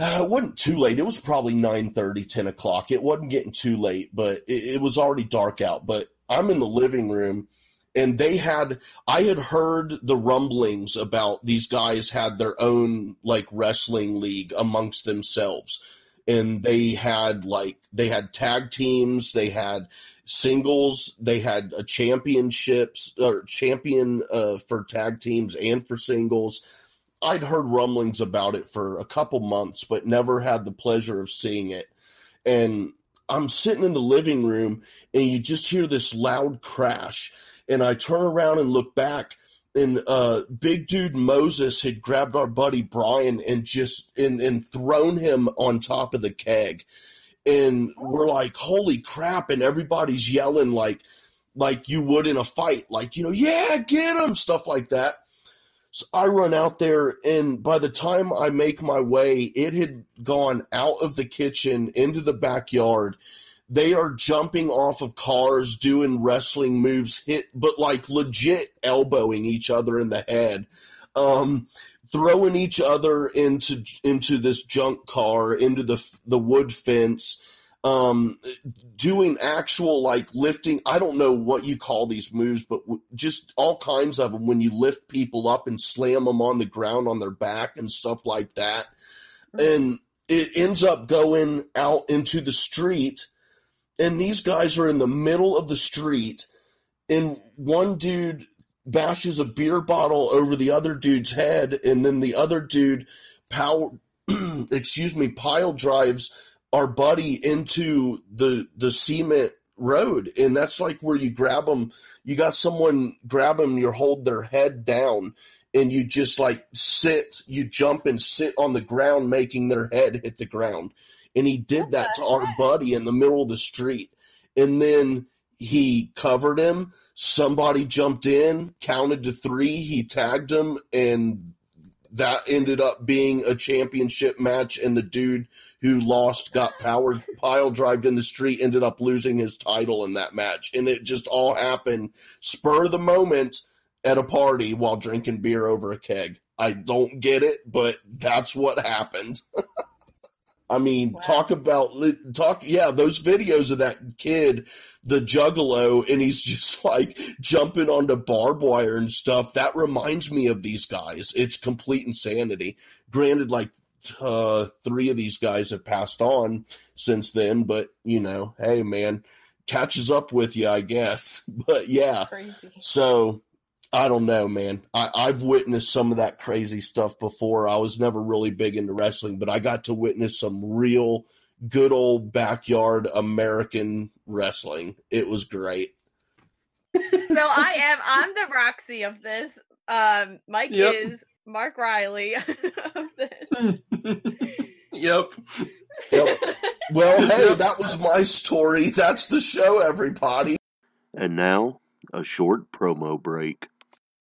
uh, it wasn't too late. It was probably 9 10 o'clock. It wasn't getting too late, but it, it was already dark out. But I'm in the living room and they had, I had heard the rumblings about these guys had their own like wrestling league amongst themselves. And they had like, they had tag teams, they had singles, they had a championships or champion uh, for tag teams and for singles I'd heard rumblings about it for a couple months, but never had the pleasure of seeing it. And I'm sitting in the living room and you just hear this loud crash. And I turn around and look back and uh, big dude Moses had grabbed our buddy Brian and just and, and thrown him on top of the keg. And we're like, holy crap, and everybody's yelling like like you would in a fight, like, you know, yeah, get him, stuff like that. So I run out there, and by the time I make my way, it had gone out of the kitchen into the backyard. They are jumping off of cars, doing wrestling moves, hit, but like legit elbowing each other in the head, um, throwing each other into into this junk car, into the the wood fence. um, doing actual like lifting. I don't know what you call these moves, but w- just all kinds of them when you lift people up and slam them on the ground on their back and stuff like that. And it ends up going out into the street, and these guys are in the middle of the street, and one dude bashes a beer bottle over the other dude's head, and then the other dude power excuse me pile drives our buddy into the the cement road. And that's like where you grab them you got someone grab them you hold their head down and you just like sit you jump and sit on the ground making their head hit the ground. And he did that to our buddy in the middle of the street. And then he covered him somebody jumped in counted to three he tagged him and that ended up being a championship match and the dude who lost got powered pile drived in the street ended up losing his title in that match. And it just all happened spur of the moment at a party while drinking beer over a keg. I don't get it but that's what happened i mean Wow. talk about talk yeah those videos of that kid the juggalo and he's just like jumping onto barbed wire and stuff that reminds me of these guys it's complete insanity granted like uh, three of these guys have passed on since then, but you know, hey man, catches up with you, I guess. But yeah, Crazy. so I don't know, man. I, I've witnessed some of that crazy stuff before. I was never really big into wrestling, but I got to witness some real good old backyard American wrestling. It was great. So I am I'm the Roxy of this. Um Mike Yep. is Mark Riley of this. yep. Yep. Well, hey, that was my story. That's the show, everybody. And now, a short promo break.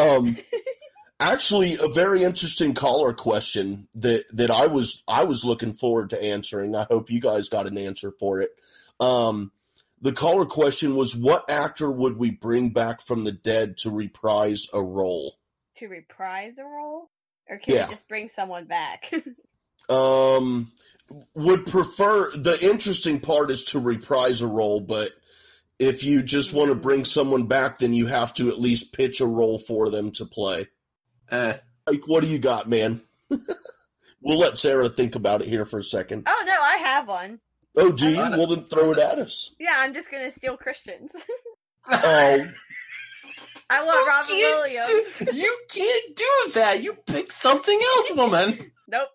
Um, actually, a very interesting caller question that that I was I was looking forward to answering. I hope you guys got an answer for it. Um, the caller question was, "What actor would we bring back from the dead to reprise a role?" to reprise a role? Or can Yeah. we just bring someone back? Um, would prefer the interesting part is to reprise a role, but if you just want to bring someone back, then you have to at least pitch a role for them to play. Eh. Like, what do you got, man? we'll let Sarah think about it here for a second. oh no, I have one. Oh, do you? Well, then throw it at us. Yeah, I'm just gonna steal Kristians. Oh, I want Robin You Williams. can't do- you can't do that. You pick something else, woman. Nope.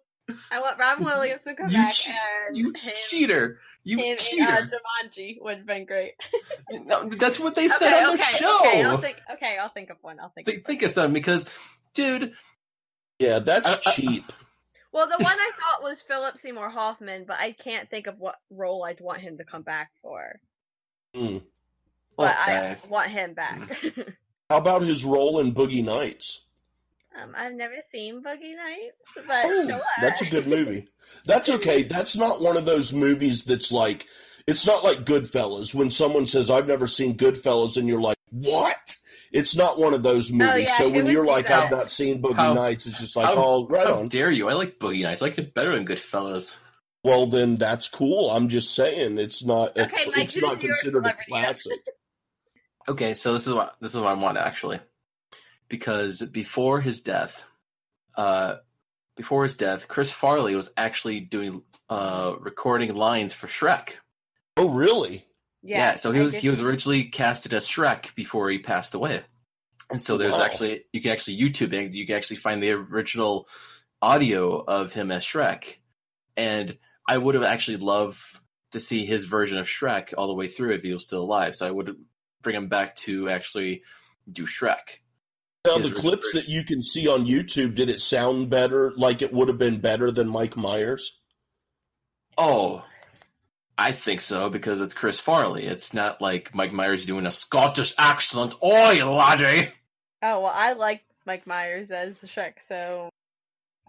I want Robin Williams to come You, back che- and you him, cheater. You him in uh, cheater. Jumanji would have been great. No, that's what they said okay, on the okay, show. okay. I'll think. Okay, I'll think of one. I'll think. think, of think of something because, dude, yeah, that's I- I- cheap. Well, the one I thought was Philip Seymour Hoffman, but I can't think of what role I'd want him to come back for. Mm. But okay. I want him back. How about his role in Boogie Nights? Um, I've never seen Boogie Nights, but Oh, sure. that's a good movie. That's okay. That's not one of those movies that's like, it's not like Goodfellas. When someone says, I've never seen Goodfellas, and you're like, what? It's not one of those movies. Oh, yeah, so when you're like, that? I've not seen Boogie How- Nights, it's just like, how- oh, right How on. dare you? I like Boogie Nights. I like it better than Goodfellas. Well, then that's cool. I'm just saying it's not. A, Okay, Mike, it's who's not considered a classic. Okay, so this is what this is what I want actually, because before his death, uh, before his death, Chris Farley was actually doing uh recording lines for Shrek. Oh, really? Yeah, so he I was did he was originally casted as Shrek before he passed away, and so there's Wow. actually you can actually YouTube it. You can actually find the original audio of him as Shrek, and I would have actually loved to see his version of Shrek all the way through if he was still alive. So I would bring him back to actually do Shrek. Now, the clips that you can see on YouTube, did it sound better? Like it would have been better than Mike Myers? Oh, I think so because it's Chris Farley. It's not like Mike Myers doing a Scottish accent. Oi, laddie! Oh well, I like Mike Myers as Shrek, so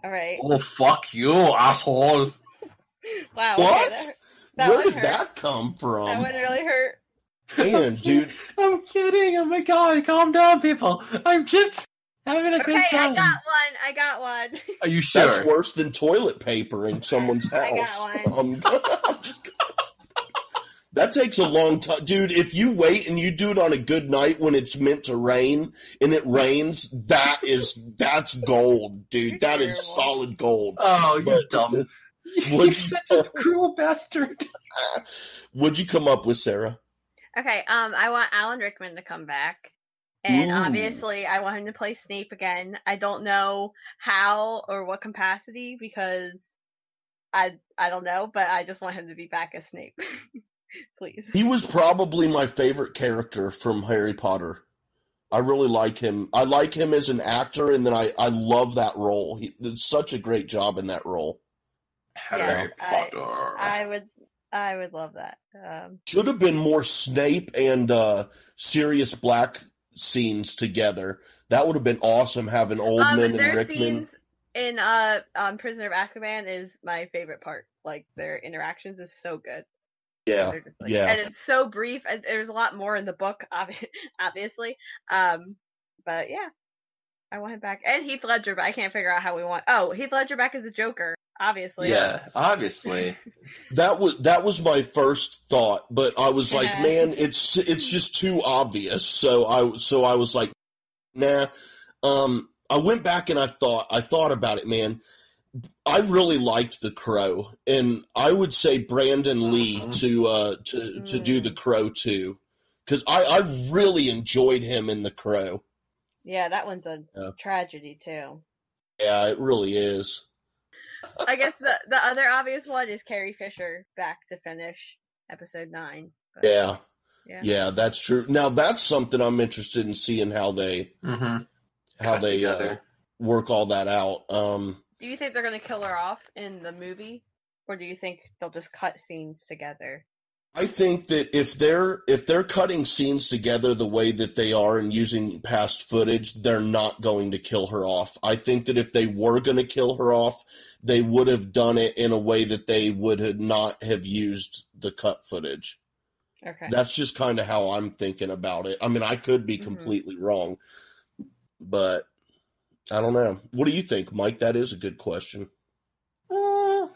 all right. Oh, fuck you, asshole! Wow. okay, What? that, that Where did hurt. that come from? that from? one really hurt. Man, dude, I'm kidding. Oh my god, calm down, people. I'm just having a Okay, good time. I got one. I got one. Are you sure? that's worse than toilet paper in someone's I got house. one. Um, I'm just- that takes a long time, dude. If you wait and you do it on a good night when it's meant to rain and it rains, that is that's gold, dude. That is Terrible. solid gold. Oh, you're But- dumb. Would You're you- such a cruel bastard. What'd you come up with, Sarah? Okay, um, I want Alan Rickman to come back. And Ooh. obviously, I want him to play Snape again. I don't know how or what capacity because I I don't know, but I just want him to be back as Snape. Please. He was probably my favorite character from Harry Potter. I really like him. I like him as an actor, and then I, I love that role. He did such a great job in that role. Harry I- Potter. I would I would love that. Um, Should have been more Snape and uh, Sirius Black scenes together. That would have been awesome. Having um Oldman and their Rickman. scenes in uh um Prisoner of Azkaban is my favorite part. Like their interactions is so good. Yeah, like, yeah. and it's so brief. and There's a lot more in the book, obviously. Um, but yeah, I want him back, and Heath Ledger. But I can't figure out how we want. Oh, Heath Ledger back as a Joker, obviously. yeah, obviously. that was that was my first thought, but I was like, Yeah. man, it's it's just too obvious. So I so I was like, nah. Um, I went back and I thought I thought about it, man. I really liked the Crow, and I would say Brandon Lee Mhm. to uh to to do the Crow too, because I I really enjoyed him in the Crow. yeah, that one's a Yeah. tragedy too. Yeah, it really is. I guess the the other obvious one is Carrie Fisher back to finish episode nine. But, Yeah, yeah. yeah, that's true. Now that's something I'm interested in seeing how they Mm-hmm. how they uh, work all that out. Um, Do you think they're gonna kill her off in the movie, or do you think they'll just cut scenes together? I think that if they're if they're cutting scenes together the way that they are and using past footage, they're not going to kill her off. I think that if they were going to kill her off, they would have done it in a way that they would have not have used the cut footage. Okay. That's just kind of how I'm thinking about it. I mean, I could be Mhm. completely wrong, but I don't know. What do you think, Mike? That is a good question. Uh,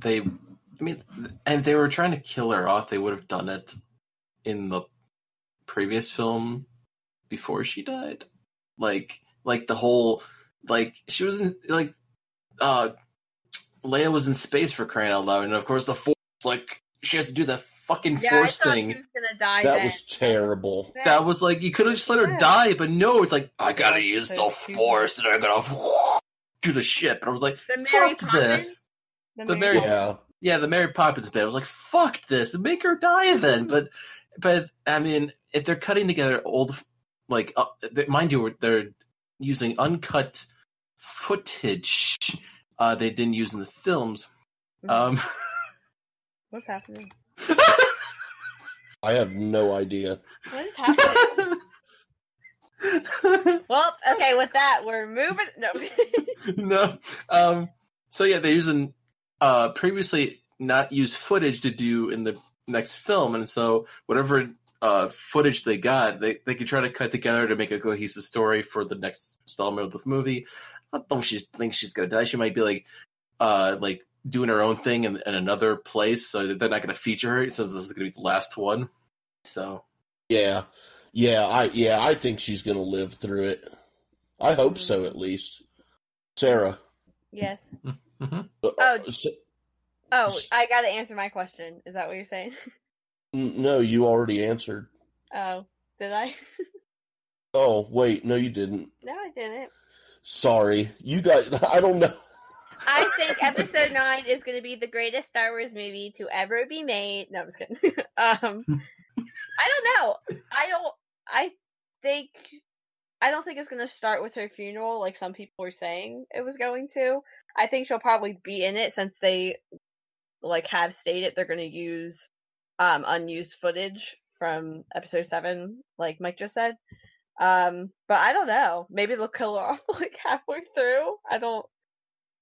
they, I mean, and they were trying to kill her off. They would have done it in the previous film before she died. Like, like the whole, like she was in, like, uh, Leia was in space for crying out loud, and of course the force, like, she has to do that fucking yeah, force I thing. she was gonna die. That then. was terrible. That was like you could have just let her Yeah. die, but no, it's like I gotta That's use so the stupid. force, and I'm gonna do the shit. But I was like, the Mary fuck Poppins. this. The The Mary Mary- Yeah. Yeah, the Mary Poppins bit. I was like, fuck this, make her die then. But, but I mean, if they're cutting together old, like, uh, they- mind you, they're using uncut footage. Uh, they didn't use in the films. Mhm. Um, What's happening? I have no idea. What is happening? well, okay. With that, we're moving. No. no. Um, so yeah, they're using uh, previously not used footage to do in the next film, and so whatever uh, footage they got, they they could try to cut together to make a cohesive story for the next installment of the movie. I don't think she thinks she's gonna die. She might be like, uh, like doing her own thing in, in another place, so they're not going to feature her since this is going to be the last one. So Yeah, yeah, I yeah, I think she's gonna live through it. I hope so, at least. Sarah. Yes. mhm. uh, Oh, s- Oh, S- I gotta answer my question. Is that what you're saying? no, you already answered. Oh, did I? Oh, wait, no, you didn't. no, I didn't. Sorry, you got. I don't know. I think episode nine is going to be the greatest Star Wars movie to ever be made. No, I'm just kidding. um, I don't know. I don't. I think. I don't think it's going to start with her funeral like some people were saying it was going to. I think she'll probably be in it since they like have stated they're going to use um unused footage from episode 7 like Mike just said. Um but I don't know. Maybe they'll kill her off like halfway through. I don't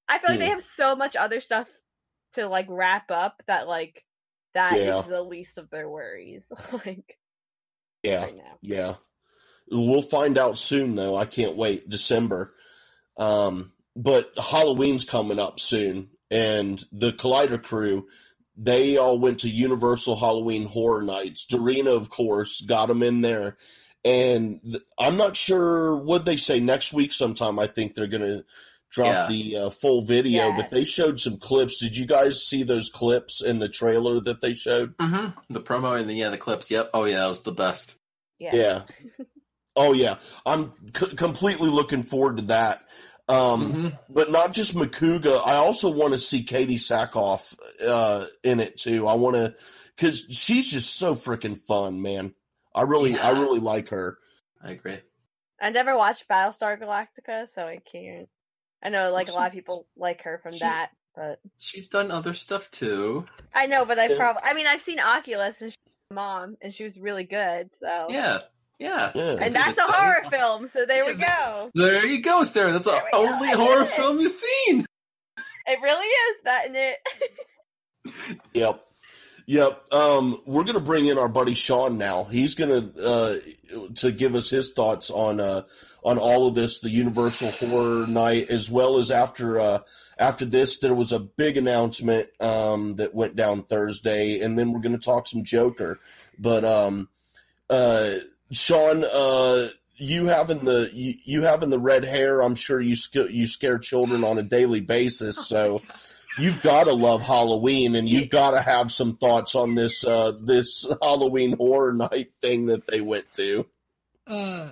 I feel like they Hmm. have so much other stuff to like wrap up that like that is Yeah. the least of their worries like Yeah, right yeah. We'll find out soon, though. I can't wait. December. Um, but Halloween's coming up soon, and the Collider crew, they all went to Universal Halloween Horror Nights. Dorina, of course, got them in there. And th- I'm not sure what they say next week sometime. I think they're going to drop Yeah. the uh, full video, Yes. but they showed some clips. Did you guys see those clips in the trailer that they showed? Mm-hmm. The promo and the yeah, the clips. Yep. Oh yeah, that was the best. Yeah. Yeah. Oh yeah, I'm c- completely looking forward to that. Um, Mhm. But not just Macuga. I also want to see Katee Sackhoff uh, in it too. I want to because she's just so freaking fun, man. I really, I really like her. I agree. I never watched Battlestar Galactica, so I can't. I know like a lot of people like her from She- that, but She's done other stuff too. I know, but I Yeah. probably I mean I've seen Oculus and she's mom and she was really good, so Yeah. Yeah. Yeah. And that's a same. horror film, so there we go. There you go, Sarah. That's the There go, only horror it. film you've seen. It really is that and it. Yep. Yep. Um, we're gonna bring in our buddy Sean now. He's gonna uh, to give us his thoughts on uh, on all of this, the Universal Horror Night, as well as after uh, after this, there was a big announcement um, that went down Thursday, and then we're gonna talk some Joker. But um, uh, Sean, uh, you having the you, you having the red hair, I'm sure you sc- you scare children on a daily basis, so you've got to love Halloween, and you've got to have some thoughts on this uh, this Halloween horror night thing that they went to. Uh,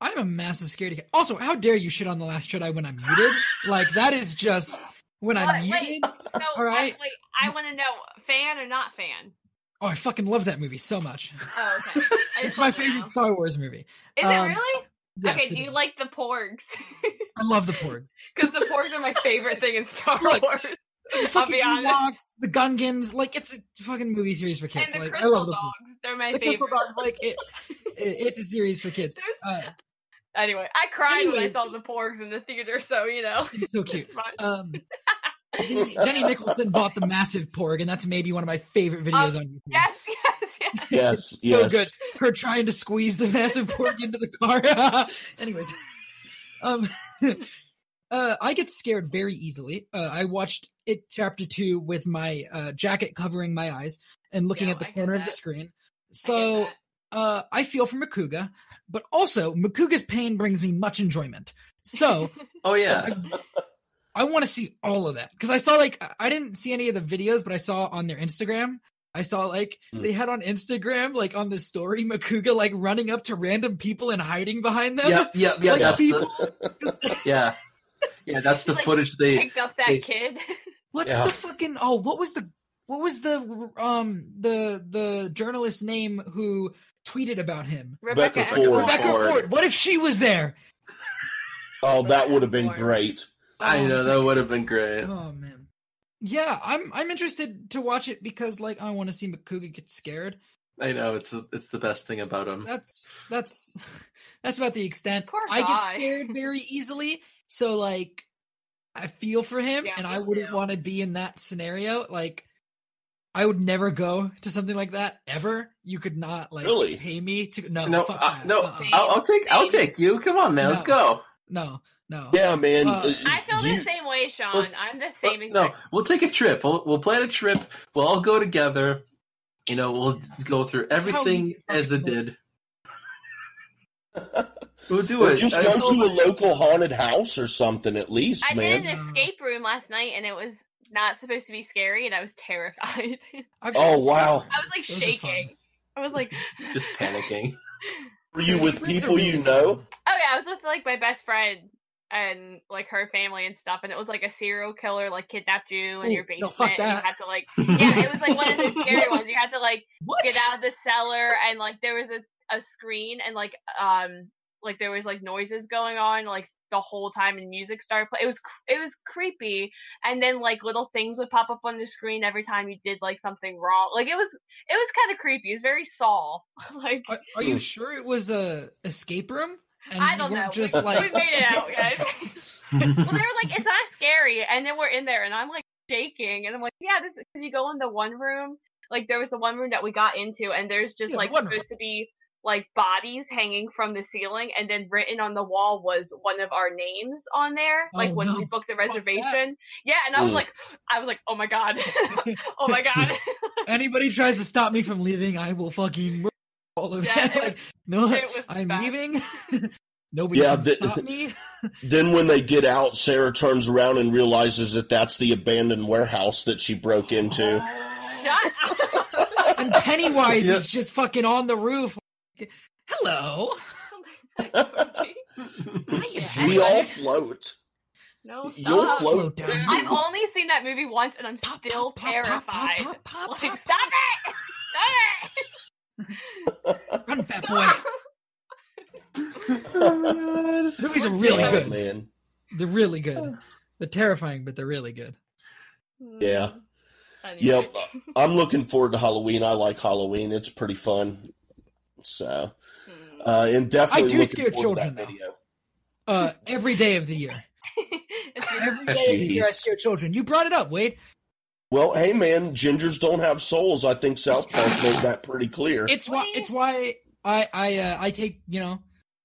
I'm a massive scaredy cat. Also, how dare you shit on the Last Jedi when I'm muted? like that is just when I'm What? muted. Wait, so All right. wait, I want to know fan or not fan. Oh, I fucking love that movie so much. Oh, okay. It's my favorite know. Star Wars movie. Is um, it really? Yes, okay. Do you is. like the porgs? I love the porgs. Because the porgs are my favorite thing in Star Look, Wars. The I'll fucking be honest. Ewoks, the Gungans, like it's a fucking movie series for kids. and the like I love the dogs, they're my the favorite. crystal dogs. Like it, it, it's a series for kids. Uh, Anyway, I cried when I saw the porgs in the theater, so you know. it's so cute. Um, Jenny Nicholson bought the massive porg, and that's maybe one of my favorite videos on YouTube. yes, yes, yes. Yes, so yes. good. Her trying to squeeze the massive pork into the car. Anyways, um, uh, I get scared very easily. Uh, I watched it chapter two with my uh, jacket covering my eyes and looking Yeah, at the I corner of the screen. So that. uh, I feel for Macuga, but also Macuga's pain brings me much enjoyment. So Oh yeah. I want to see all of that because I saw like I didn't see any of the videos, but I saw on their Instagram. I saw like Hmm. they had on Instagram like on the story Macuga like running up to random people and hiding behind them. Yep, yep, yeah. Like, That's people- the yeah, yeah. That's the Like, footage they. picked up that they- kid. What's Yeah. the fucking oh? What was the what was the um the the journalist name who tweeted about him? Rebecca, Rebecca Ford. Ford. Rebecca Ford. Ford. What if she was there? Oh, that would have been Lord. great. I know that would have been great. Oh man. Yeah, I'm I'm interested to watch it because like I want to see Macuga get scared. I know it's it's the best thing about him. That's that's that's about the extent. Poor I get scared very easily, so like I feel for him, Yeah, and I wouldn't want to be in that scenario. Like I would never go to something like that ever. You could not like Really? pay me to no No, fuck uh, no, Uh-uh. I'll, I'll take I'll take you. Come on, man, let's go. No, no. Yeah, man. Uh, uh, I feel the you- same way, Sean. Let's- I'm the Well, same no, we'll take a trip. We'll we'll plan a trip. We'll all go together. You know, we'll go through everything as they did. We'll do or it. just I go to a my- local haunted house or something at least, I man. did an escape room last night, and it was not supposed to be scary, and I was terrified. Oh wow. I was like Those shaking. I was like, just panicking. Were you with Escape rooms are people you know? Oh yeah, I was with like my best friend and like her family and stuff, and it was like a serial killer like kidnapped you in Ooh, your no, basement, fuck and you had to like yeah, it was like one of those scary ones. You had to like What? get out of the cellar, and like there was a a screen, and like um like there was like noises going on like the whole time, and music started playing. It was it was creepy, and then like little things would pop up on the screen every time you did like something wrong. Like it was it was kind of creepy. It's very Saw. like Are, are you sure it was a escape room? And I don't know. Just we, like we made it out, guys. well, they were like, it's not scary, and then we're in there, and I'm like shaking, and I'm like, yeah, this because you go in the one room, like there was the one room that we got into, and there's just Yeah, like one room. supposed to be like bodies hanging from the ceiling, and then written on the wall was one of our names on there, like Oh, when no. we booked the reservation. Yeah, and I was like, I was like, oh my god, oh my god. anybody tries to stop me from leaving, I will fucking murder all of Yeah, that. Like, no, I'm bad. leaving. Nobody Yeah, can the- stop me. Then when they get out, Sarah turns around and realizes that that's the abandoned warehouse that she broke into. And Pennywise Yeah. is just fucking on the roof. Like, Hello. Yeah. We all float. no, You'll float. Float down. I've only seen that movie once, and I'm Pop, still pop, pop, pop, pop, terrified. pop, pop, Like, pop, stop it! Stop it! Run, fat boy. oh Movies are really Oh, good. man. They're really good. They're terrifying, but they're really good. Hmm. Yeah. Anyway. Yep. I'm looking forward to Halloween. I like Halloween. It's pretty fun. So, Hmm. uh, and definitely I do scare children, though. Uh, every day of the year. It's Every day of the year, I scare children. You brought it up, Wade. Well, hey man, gingers don't have souls. I think South Park made that pretty clear. It's why. It's why I I uh, I take you know,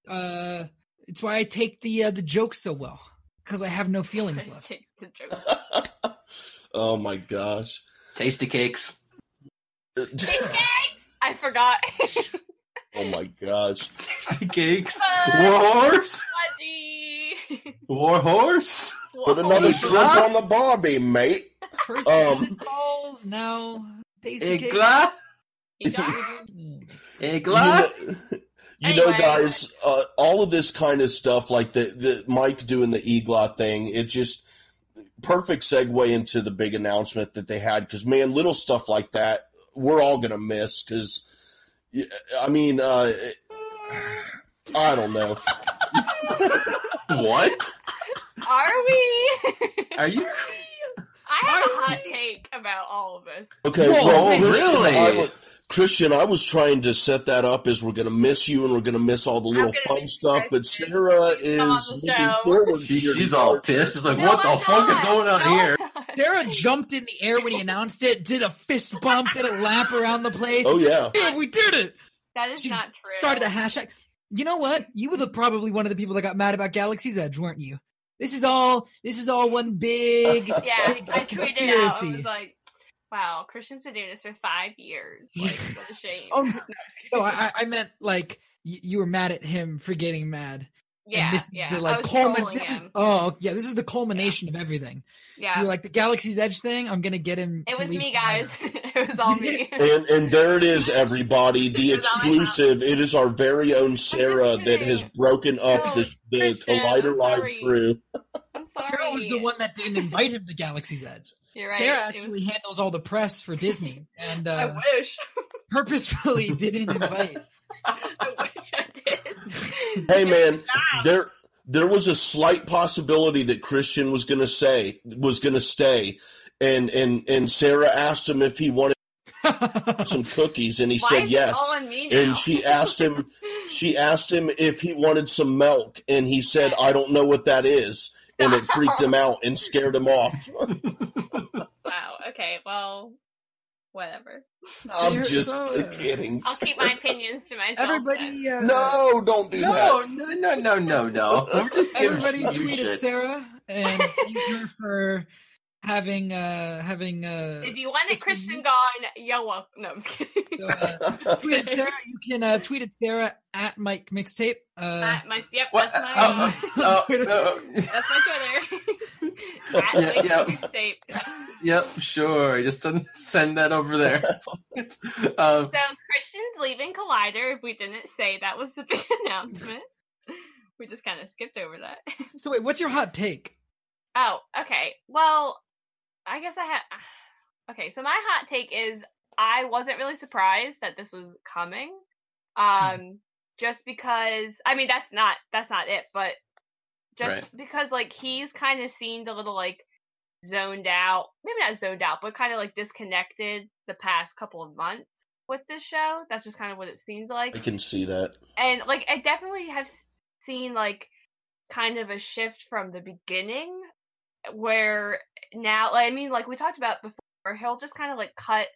uh, it's why I take the uh, the jokes so well because I have no feelings left. Take the joke. oh my gosh. Tasty cakes. I forgot. Oh my gosh. Tasty cakes. Uh, War horse. War horse. Put another shrimp on the barbie, mate. First Um, balls, now tasty cake. Igla. Igla. You know, you know, guys, uh, all of this kind of stuff, like the, the Mike doing the EGLA thing, it just perfect segue into the big announcement that they had. Because man, little stuff like that, we're all gonna miss. Because I mean, uh, I don't know. What? Are we? Are you? I have a hot take about all of this. Okay, Whoa, well, Kristian, really? I wa- Kristian, I was trying to set that up as we're going to miss you and we're going to miss all the little fun stuff, but Sarah is looking show. forward She, to your she's all pissed. She's like, No, "What the I'm fuck is going on No, I'm here?" Not. Sarah jumped in the air when he announced it, did a fist bump, did a lap around the place. Oh, yeah. Yeah, we did it. That is She not true. started a hashtag. You know what? You were the, probably one of the people that got mad about Galaxy's Edge, weren't you? This is all. This is all one big, Yeah, big I tweeted out. I conspiracy. was like, "Wow, Kristian's been doing this for five years. Like, what a shame." Oh, No, I'm no. I, I- I meant like you, you were mad at him for getting mad. Yeah, and this yeah. the I like was culmin- trolling This is oh yeah, this is the culmination of everything. yeah, You're like the Galaxy's Edge thing. I'm gonna get him. it to was leave me, behind. guys. it was all me. And and there it is, everybody. The This is all I have. exclusive. It is our very own Sarah that has broken up No, this, the Kristian, Collider Live crew. Sarah was the one that didn't invite him to Galaxy's Edge. Right. Sarah actually was- handles all the press for Disney and I uh, wish. purposefully didn't invite. I wish I did. Hey man, there there was a slight possibility that Kristian was gonna say was gonna stay. And and and Sarah asked him if he wanted some cookies and he Why said yes. all on me now? And she asked him she asked him if he wanted some milk and he said I don't know what that is and it freaked him out and scared him off. wow. Okay. Well, whatever. I'm Here- just so, kidding. I'll keep my opinions to myself. Everybody, uh, No, don't do No, that. no, no, no, no, no. We're just everybody tweeted shit. Sarah and thanked her for having uh having uh. If you want a Kristian week- gone, you're welcome. No, I'm just kidding. So, uh, tweet at Sarah. You can uh, tweet at Sarah at Mike Mixtape. Uh, Uh, my, yep, What? that's my Oh, uh, oh, Twitter. no. that's my Twitter. At Yeah, Lake yeah. Mixtape. Yep, sure. Just send, send that over there. um, So Kristian's leaving Collider. If we didn't say that was the big announcement, we just kind of skipped over that. so wait, what's your hot take? Oh, okay. Well, I guess I had. Okay, so my hot take is I wasn't really surprised that this was coming. Um, just because I mean that's not that's not it, but just Right. because like he's kind of seemed a little like zoned out, maybe not zoned out, but kind of like disconnected the past couple of months with this show. That's just kind of what it seems like I can see that. and like I definitely have seen like kind of a shift from the beginning where now like, I mean like we talked about before he'll just kind of like cut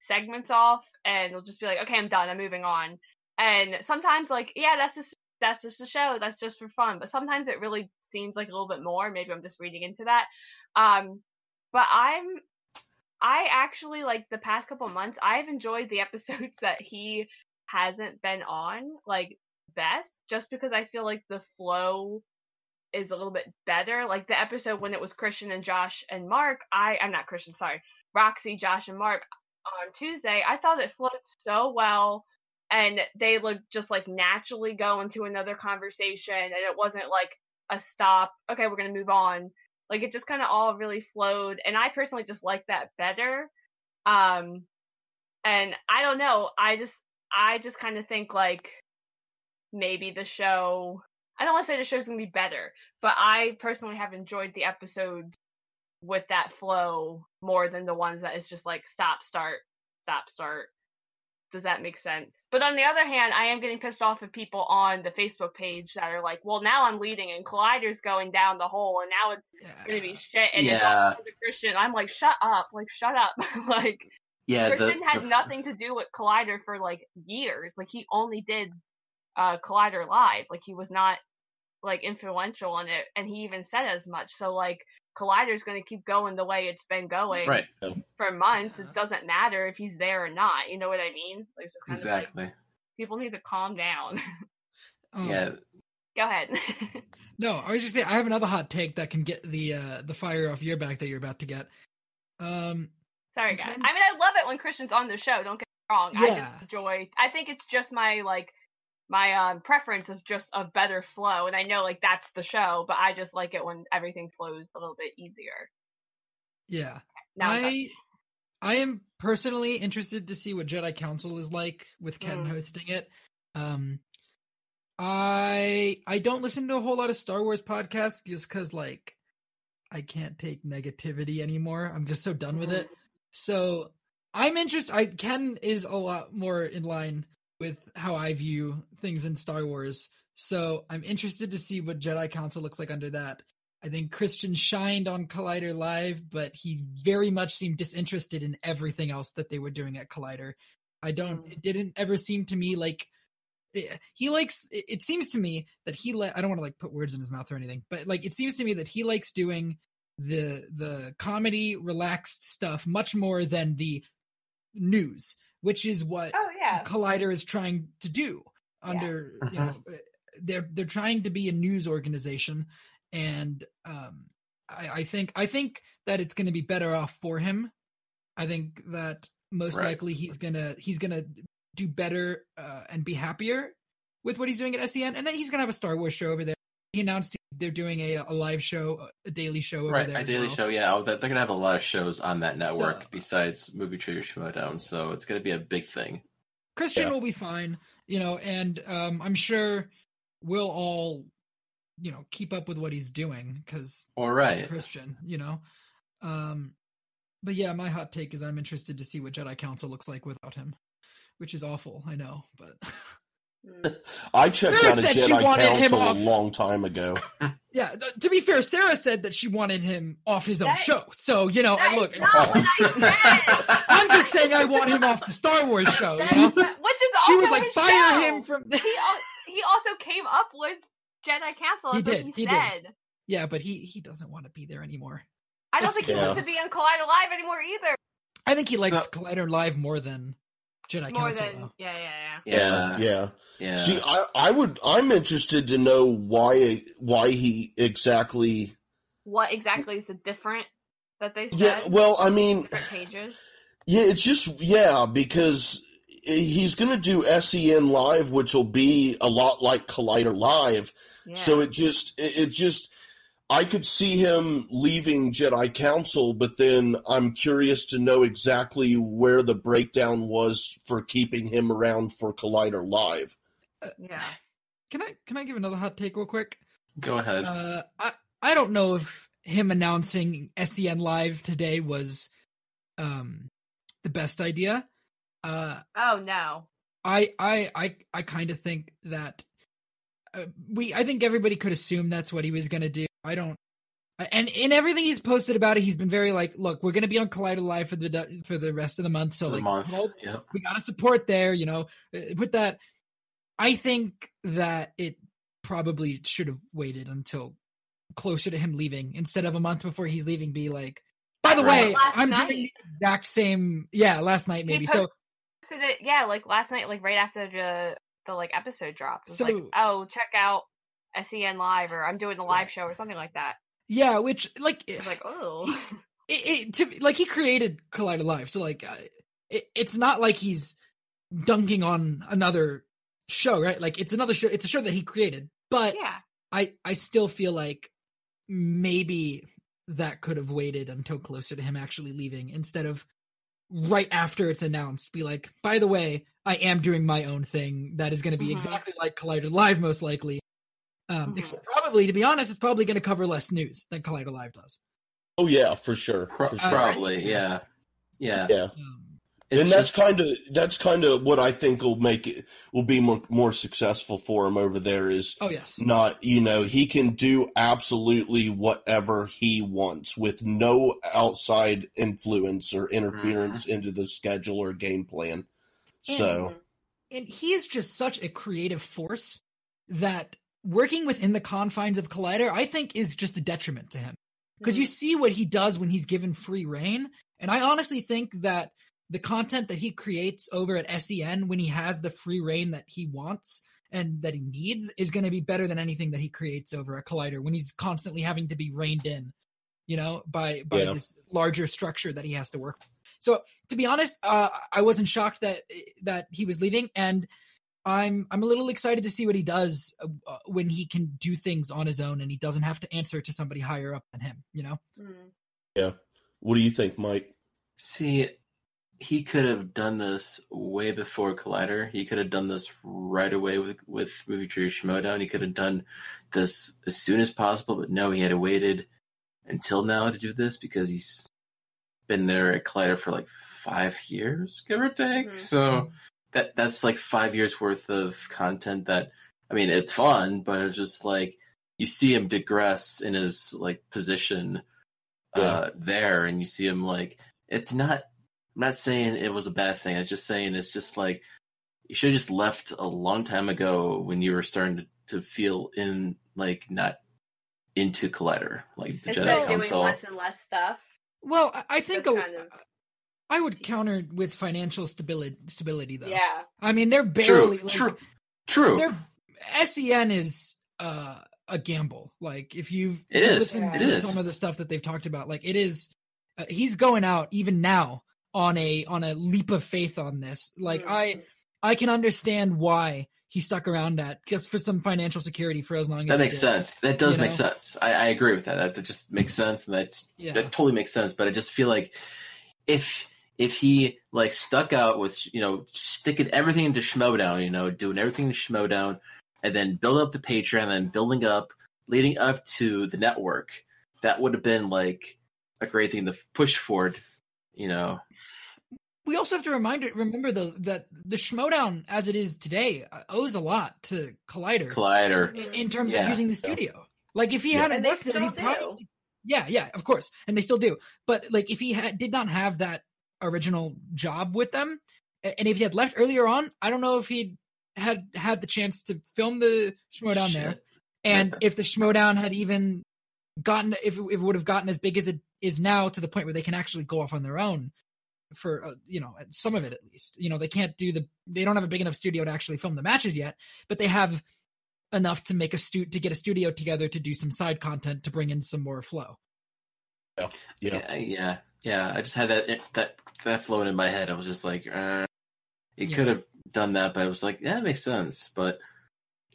segments off and he'll just be like okay I'm done I'm moving on. And sometimes like yeah that's just that's just a show that's just for fun but sometimes it really seems like a little bit more maybe I'm just reading into that. Um but I'm I actually like the past couple months I've enjoyed the episodes that he hasn't been on like best just because I feel like the flow is a little bit better. Like the episode when it was Kristian and Josh and Mark, I I'm not Kristian, sorry. Roxy, Josh and Mark on Tuesday, I thought it flowed so well and they would just like naturally go into another conversation and it wasn't like a stop, okay, we're going to move on. Like it just kind of all really flowed and I personally just like that better. Um and I don't know, I just I just kind of think like maybe the show I don't want to say the show's gonna be better, but I personally have enjoyed the episodes with that flow more than the ones that is just like stop, start, stop, start. Does that make sense? But on the other hand, I am getting pissed off at people on the Facebook page that are like, "Well, now I'm leading and Collider's going down the hole, and now it's gonna be shit." And Yeah. all because Kristian. I'm like, "Shut up! Like, shut up!" like, yeah, the, Kristian had the- nothing to do with Collider for like years. Like he only did uh Collider live. Like he was not like influential in it and he even said as much. So like Collider's gonna keep going the way it's been going Right, for months. It doesn't matter if he's there or not. You know what I mean? Like it's just kind of like exactly. people need to calm down. Um, Yeah, Go ahead. No, I was just saying I have another hot take that can get the uh the fire off your back that you're about to get. Um, Sorry Okay. guys. I mean I love it when Kristian's on the show, don't get me wrong. I just enjoy I think it's just my like my um preference of just a better flow and I know like that's the show, but I just like it when everything flows a little bit easier. yeah, Now. I I am personally interested to see what Jedi Council is like with Ken Mm. hosting it. Um, I I don't listen to a whole lot of Star Wars podcasts just because like I can't take negativity anymore. I'm just so done with it. So I'm interested. I Ken is a lot more in line with how I view things in Star Wars. So I'm interested to see what Jedi Council looks like under that. I think Kristian shined on Collider Live, but he very much seemed disinterested in everything else that they were doing at Collider. I don't. Mm. It didn't ever seem to me like he likes. It it seems to me that he. Li- I don't want to like put words in his mouth or anything, but like it seems to me that he likes doing the the comedy relaxed stuff much more than the news, which is what Oh yeah. Collider is trying to do Yeah. under you know they're they're trying to be a news organization and um I, I think I think that it's gonna be better off for him. I think that most Right. likely he's gonna he's gonna do better uh, and be happier with what he's doing at SEN and then he's gonna have a Star Wars show over there. He announced they're doing a, a live show, a daily show over right. there. A daily well. show, yeah. Oh, They're gonna have a lot of shows on that network So- besides Movie Trivia Schmoedown, so it's gonna be a big thing. Kristian Yeah. will be fine, you know, and um, I'm sure we'll all, you know, keep up with what he's doing because all right. Kristian, you know. Um, but yeah, my hot take is I'm interested to see what Jedi Council looks like without him, which is awful, I know, but. Mm. I checked Sarah out of said she Jedi wanted him Council a long time ago. Yeah, th- to be fair, Sarah said that she wanted him off his own That- show. So, you know, I look, not what I said. I'm just saying I want him off the Star Wars show. That you know? is- which is She also was like, fire show. him from. He al- he also came up with Jedi Council. He did, what he he, did. yeah, but he he doesn't want to be there anymore. I don't It's- think he Yeah. wants to be on Collider Live anymore either. I think he likes So- Collider Live more than Jedi More Council. than yeah, yeah, yeah. Yeah, yeah. yeah. See, I, I would. I'm interested to know why why he exactly. What exactly is the different that they said? Yeah. Well, I mean, pages. yeah. It's just yeah because he's going to do SEN live, which will be a lot like Collider Live. Yeah. So it just it, it just I could see him leaving Jedi Council, but then I'm curious to know exactly where the breakdown was for keeping him around for Collider Live. yeah. Can I can I give another hot take real quick? Go ahead. Uh, I I don't know if him announcing SEN Live today was um the best idea. Uh, Oh no. I I I I kind of think that uh, we I think everybody could assume that's what he was going to do. I don't and in everything he's posted about it, he's been very like, look, we're going to be on Collider Live for the for the rest of the month, so like, month. hold- Yep. we got to support there, you know. uh, Put that. I think that it probably should have waited until closer to him leaving instead of a month before he's leaving. Be like, by the Right. way, I'm night. doing the exact same. Yeah, last night maybe. He So posted it, yeah, like last night, like right after the the like episode dropped. It was like, So- oh, check out SEN Live, or I'm doing the live show, or something like that. yeah, which like It's like, oh, it, it to like he created Collider Live, so like uh, it, it's not like he's dunking on another show, right? Like it's another show. It's a show that he created, but yeah. I I still feel like maybe that could have waited until closer to him actually leaving instead of right after it's announced. Be like, by the way, I am doing my own thing that is going to be Mhm. exactly like Collider Live, most likely. Um, Mhm. except probably, to be honest, it's probably going to cover less news than Collider Live does. Oh yeah, for sure. For sure. Probably, yeah, yeah. Yeah. Um, and that's kind of that's kind of what I think will make it will be more, more successful for him over there is oh yes, not you know he can do absolutely whatever he wants with no outside influence or interference into the schedule or game plan. So and he is just such a creative force that working within the confines of Collider, I think, is just a detriment to him. Because you see what he does when he's given free reign, and I honestly think that the content that he creates over at SEN when he has the free reign that he wants and that he needs is going to be better than anything that he creates over at Collider when he's constantly having to be reined in, you know, by by Yeah. this larger structure that he has to work. So to be honest, uh, I wasn't shocked that that he was leaving, and I'm I'm a little excited to see what he does uh, uh, when he can do things on his own and he doesn't have to answer to somebody higher up than him. You know? Yeah. what do you think, Mike? See, he could have done this way before Collider. He could have done this right away with with Movie Trivia Schmoedown. He could have done this as soon as possible, but no, he had waited until now to do this because he's been there at Collider for like five years, give or take. Mhm. So that that's like five years worth of content that I mean, it's fun, but it's just like you see him digress in his like position uh there and you see him like it's not I'm not saying it was a bad thing. I'm just saying it's just like you should have just left a long time ago when you were starting to, to feel in like not into Collider, like the Instead Jedi of doing Council. less and less stuff. Well, I, I think a- kind of- I would counter with financial stability. Stability, though. Yeah. I mean, they're barely True, like, true, true. Their SEN is uh, a gamble. Like if you've It is. listened It to is. some of the stuff that they've talked about, like it is. Uh, he's going out even now on a on a leap of faith on this. Like Mm. I I can understand why he stuck around at just for some financial security for as long as That he makes did. sense. That does You make know? sense. I, I agree with that. that. That just makes sense, and that's Yeah. that totally makes sense. But I just feel like if if he like stuck out with you know sticking everything into Schmoedown, you know, doing everything to Schmoedown, and then build up the Patreon, and then building up, leading up to the network, that would have been like a great thing to push forward. You know, we also have to remind remember though that the Schmoedown as it is today uh, owes a lot to Collider, Collider. in, in terms Yeah. of using the studio. Like if he Yeah. hadn't And worked there, still he do. probably yeah, yeah, of course, and they still do. But like if he had did not have that original job with them, and if he had left earlier on, I don't know if he had had the chance to film the Schmoedown there. And if the Schmoedown had even gotten, if it, if it would have gotten as big as it is now to the point where they can actually go off on their own for, uh, you know, some of it at least. You know, they can't do the, they don't have a big enough studio to actually film the matches yet, but they have enough to make a stu to get a studio together to do some side content to bring in some more flow. Yeah. Yeah, yeah, yeah. I just had that that that floating in my head. I was just like, uh, it Yeah. could have done that, but I was like, yeah, that makes sense. But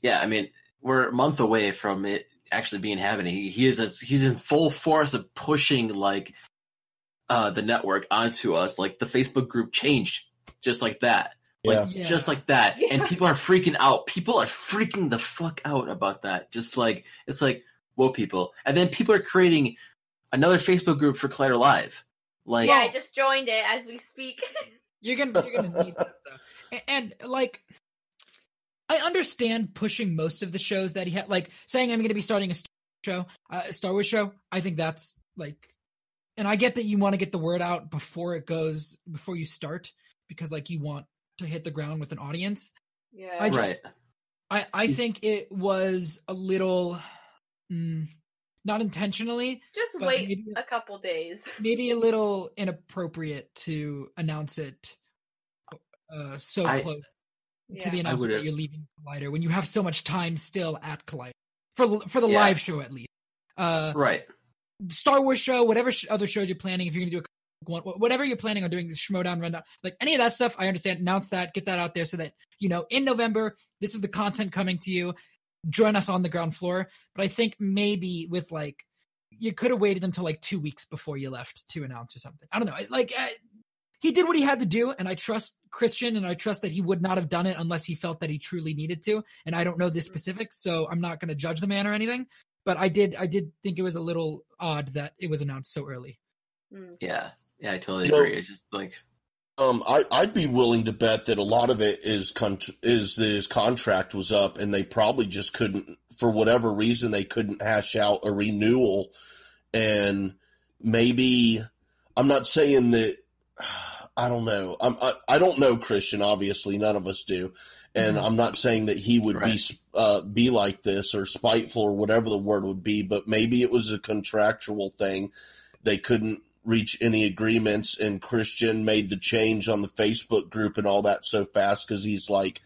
yeah, I mean, we're a month away from it actually being happening. He, he is as, he's in full force of pushing like uh the network onto us. Like the Facebook group changed just like that. Like Yeah. just like that. And people are freaking out. People are freaking the fuck out about that. Just like it's like, whoa, people. And then people are creating another Facebook group for Collider Live. Like yeah, I just joined it as we speak. You're gonna, you're gonna need that though. A- And, like, I understand pushing most of the shows that he had, like saying I'm gonna be starting a Star show, uh, a Star Wars show. I think that's like, and I get that you want to get the word out before it goes, before you start, because like you want to hit the ground with an audience. yeah. I just, right. I, I think it was a little, mm, not intentionally, Just wait maybe- a couple days. maybe a little inappropriate to announce it uh, so I- close to the announcement that you're leaving Collider when you have so much time still at Collider for for the Yeah. live show at least. Uh, Right. Star Wars show, whatever sh- other shows you're planning, if you're gonna do a one, whatever you're planning on doing, the Schmoedown rundown, like any of that stuff, I understand. Announce that, get that out there, so that you know in November this is the content coming to you. Join us on the ground floor. But I think maybe with like you could have waited until like two weeks before you left to announce or something. I don't know. Like uh, he did what he had to do, and I trust Kristian, and I trust that he would not have done it unless he felt that he truly needed to. And I don't know the specifics, so I'm not going to judge the man or anything. But I did, I did think it was a little odd that it was announced so early. Mm. Yeah. Yeah, I totally You know- agree. It's just like Um, I, I'd be willing to bet that a lot of it is con- is that his contract was up, and they probably just couldn't, for whatever reason, they couldn't hash out a renewal, and maybe I'm not saying that. I don't know. I'm, I I don't know Kristian. Obviously, none of us do, and Mhm. I'm not saying that he would be uh, be like this or spiteful or whatever the word would be. But maybe it was a contractual thing. They couldn't reach any agreements, and Kristian made the change on the Facebook group and all that so fast because he's like,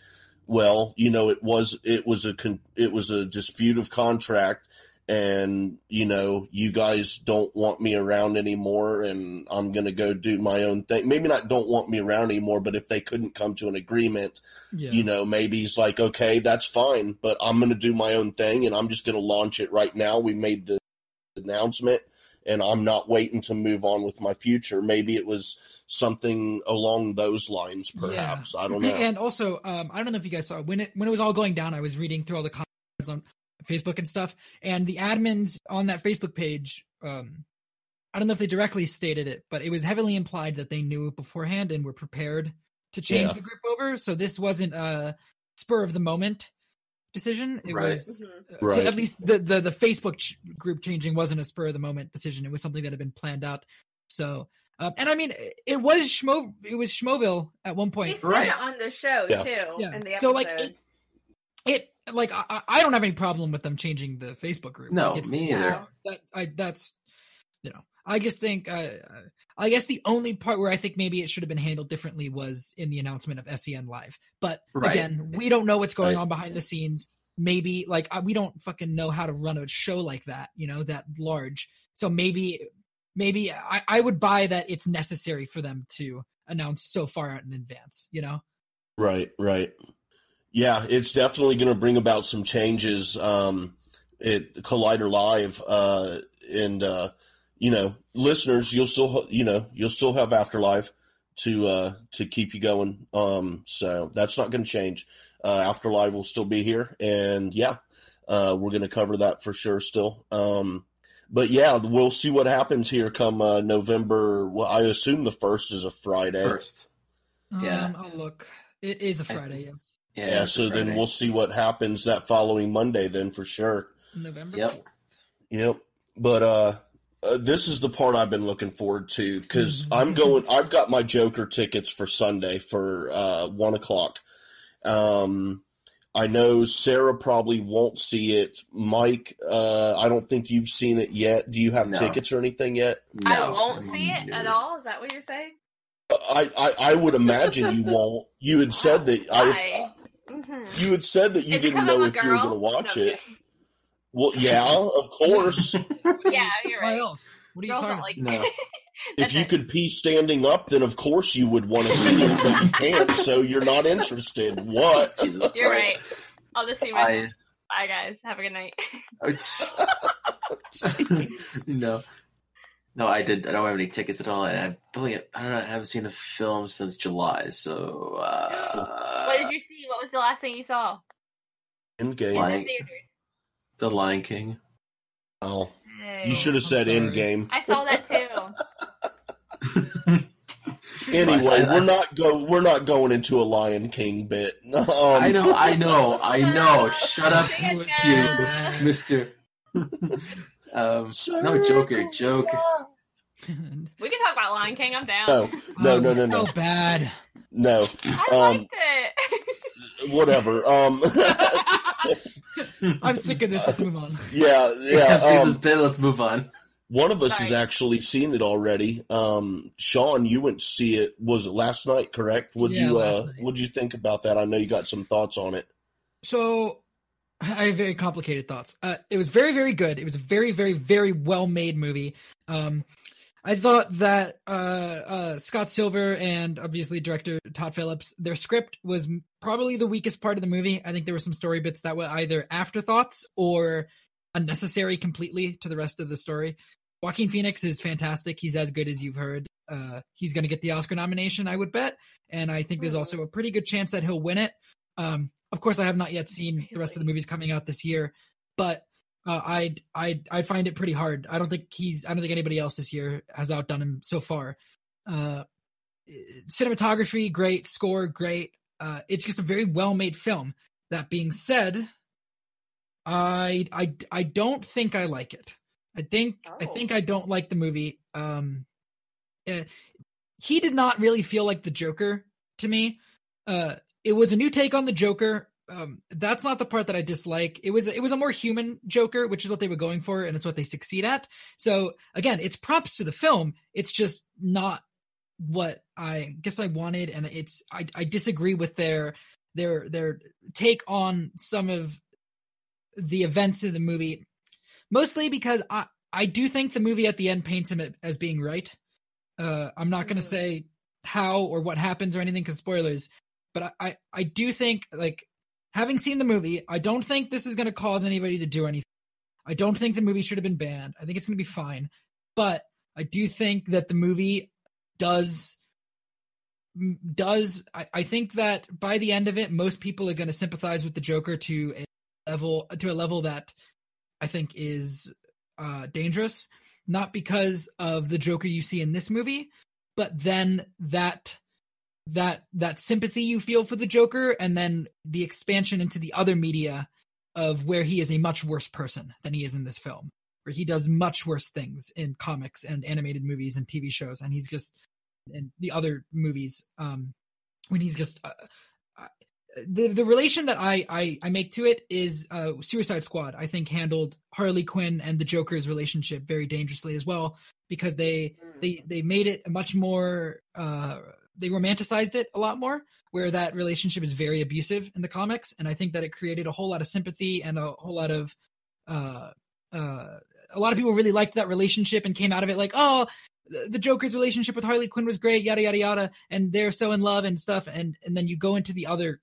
well, you know, it was it was a con- it was a dispute of contract, and you know, you guys don't want me around anymore, and I'm gonna go do my own thing. Maybe not don't want me around anymore, but if they couldn't come to an agreement, Yeah. you know, maybe he's like, okay, that's fine, but I'm going to do my own thing and I'm just going to launch it right now. We made the announcement and I'm not waiting to move on with my future. Maybe it was something along those lines, perhaps. I don't know. And also, um, I don't know if you guys saw when it when it was all going down. I was reading through all the comments on Facebook and stuff, and the admins on that Facebook page. Um, I don't know if they directly stated it, but it was heavily implied that they knew beforehand and were prepared to change Yeah. the group over. So this wasn't a spur of the moment decision. It Right. was Mhm. uh, Right. at least the the the Facebook ch- group changing wasn't a spur of the moment decision. It was something that had been planned out. So, um, and I mean, it was Schmo, it was Schmoville at one point. said Right. on the show Yeah. too. Yeah. In the. So like it, it like I, I- I don't have any problem with them changing the Facebook group. No, Like, it's- me either. That I that's you know I just think uh, I guess the only part where I think maybe it should have been handled differently was in the announcement of SEN Live. But Right. again, we don't know what's going Right. on behind the scenes. Maybe like uh, we don't fucking know how to run a show like that, you know, that large. So maybe maybe I, I would buy that it's necessary for them to announce so far out in advance, you know. Right, right. Yeah, it's definitely going to bring about some changes um, at Collider Live, uh, and uh, you know, listeners, you'll still you know you'll still have Afterlife to uh, to keep you going. Um, so that's not going to change. Uh, Afterlife will still be here, and yeah, uh, we're going to cover that for sure still. Um, but yeah, we'll see what happens here come uh, November. Well, I assume the first is a Friday. first. Yeah. Um, I'll look. It is a Friday, yes. Yeah, Yeah, so then we'll see what happens that following Monday then for sure. November. Yep. 4th. Yep. But uh, uh this is the part I've been looking forward to because Mhm. I'm going. I've got my Joker tickets for Sunday for uh one o'clock. Um, I know Sarah probably won't see it. Mike, uh, I don't think you've seen it yet. Do you have No. tickets or anything yet? No. I won't see it No. at all. Is that what you're saying? I I, I would imagine you won't. You had said that I. Why? Mhm. You had said that you Is it didn't know I'm a if you were going to watch No, I'm it. Well, yeah, of course. Yeah, you're Why right. else? What are you Girls talking don't like No. if you it. could pee standing up, then of course you would want to see it, but you can't, so you're not interested. What? You're right. I'll just see my. I Bye, guys. Have a good night. no, no, I did. I don't have any tickets at all. I, I believe I don't know. I haven't seen a film since July. So uh, what did you see? What was the last thing you saw? Endgame. In Like- the Lion King. Oh, Hey. you should have said sorry. Endgame. I saw that too. Anyway, I- I- we're not go. We're not going into a Lion King bit. Um, I know, I know, I know. Shut up, You- you, Mister. um, no, Joker, joke. We can talk about Lion King. I'm down. No, no, Oh, no, no, so no, bad. no. I Um, liked it. Whatever. Um, I'm sick of this. Let's move on. yeah, Yeah, yeah. see Um, this bit. Let's move on. One of us has actually seen it already. Um, Sean, you went to see it. Was it last night? Correct? Would Yeah, you? last Uh, night. what'd you think about that? I know you got some thoughts on it. So I have very complicated thoughts. Uh, it was very, very good. It was a very, very, very well made movie. Um, I thought that uh, uh, Scott Silver and obviously director Todd Phillips, their script was probably the weakest part of the movie. I think there were some story bits that were either afterthoughts or unnecessary completely to the rest of the story. Joaquin Phoenix is fantastic. He's as good as you've heard. Uh, he's going to get the Oscar nomination, I would bet, and I think there's Mhm. also a pretty good chance that he'll win it. Um, of course, I have not yet seen the rest of the movies coming out this year, but uh, I'd I'd I'd find it pretty hard. I don't think he's I don't think anybody else this year has outdone him so far. Uh, cinematography great, score great. Uh, it's just a very well made film. That being said, I I I don't think I like it. I think I Oh. think I don't like the movie. Um, uh, he did not really feel like the Joker to me. Uh, it was a new take on the Joker. Um, that's not the part that I dislike. It was it was a more human Joker, which is what they were going for, and it's what they succeed at. So again, it's props to the film. It's just not what I guess I wanted, and it's I, I disagree with their their their take on some of the events in the movie, mostly because I I do think the movie at the end paints him as being right. Uh, I'm not going to Mhm. say how or what happens or anything because spoilers, but I, I I do think like having seen the movie, I don't think this is going to cause anybody to do anything. I don't think the movie should have been banned. I think it's going to be fine, but I do think that the movie does does I, I think that by the end of it most people are going to sympathize with the joker to a level to a level that i think is uh dangerous not because of the joker you see in this movie but then that that that sympathy you feel for the joker and then the expansion into the other media of where he is a much worse person than he is in this film where he does much worse things in comics and animated movies and tv shows. And he's just in the other movies um when he's just uh, uh, the the relation that I, I I make to it is uh Suicide Squad I think handled Harley Quinn and the Joker's relationship very dangerously as well because they they they made it much more uh they romanticized it a lot more where that relationship is very abusive in the comics and I think that it created a whole lot of sympathy and a whole lot of uh uh a lot of people really liked that relationship and came out of it like oh the Joker's relationship with Harley Quinn was great, yada yada yada, and they're so in love and stuff, and and then you go into the other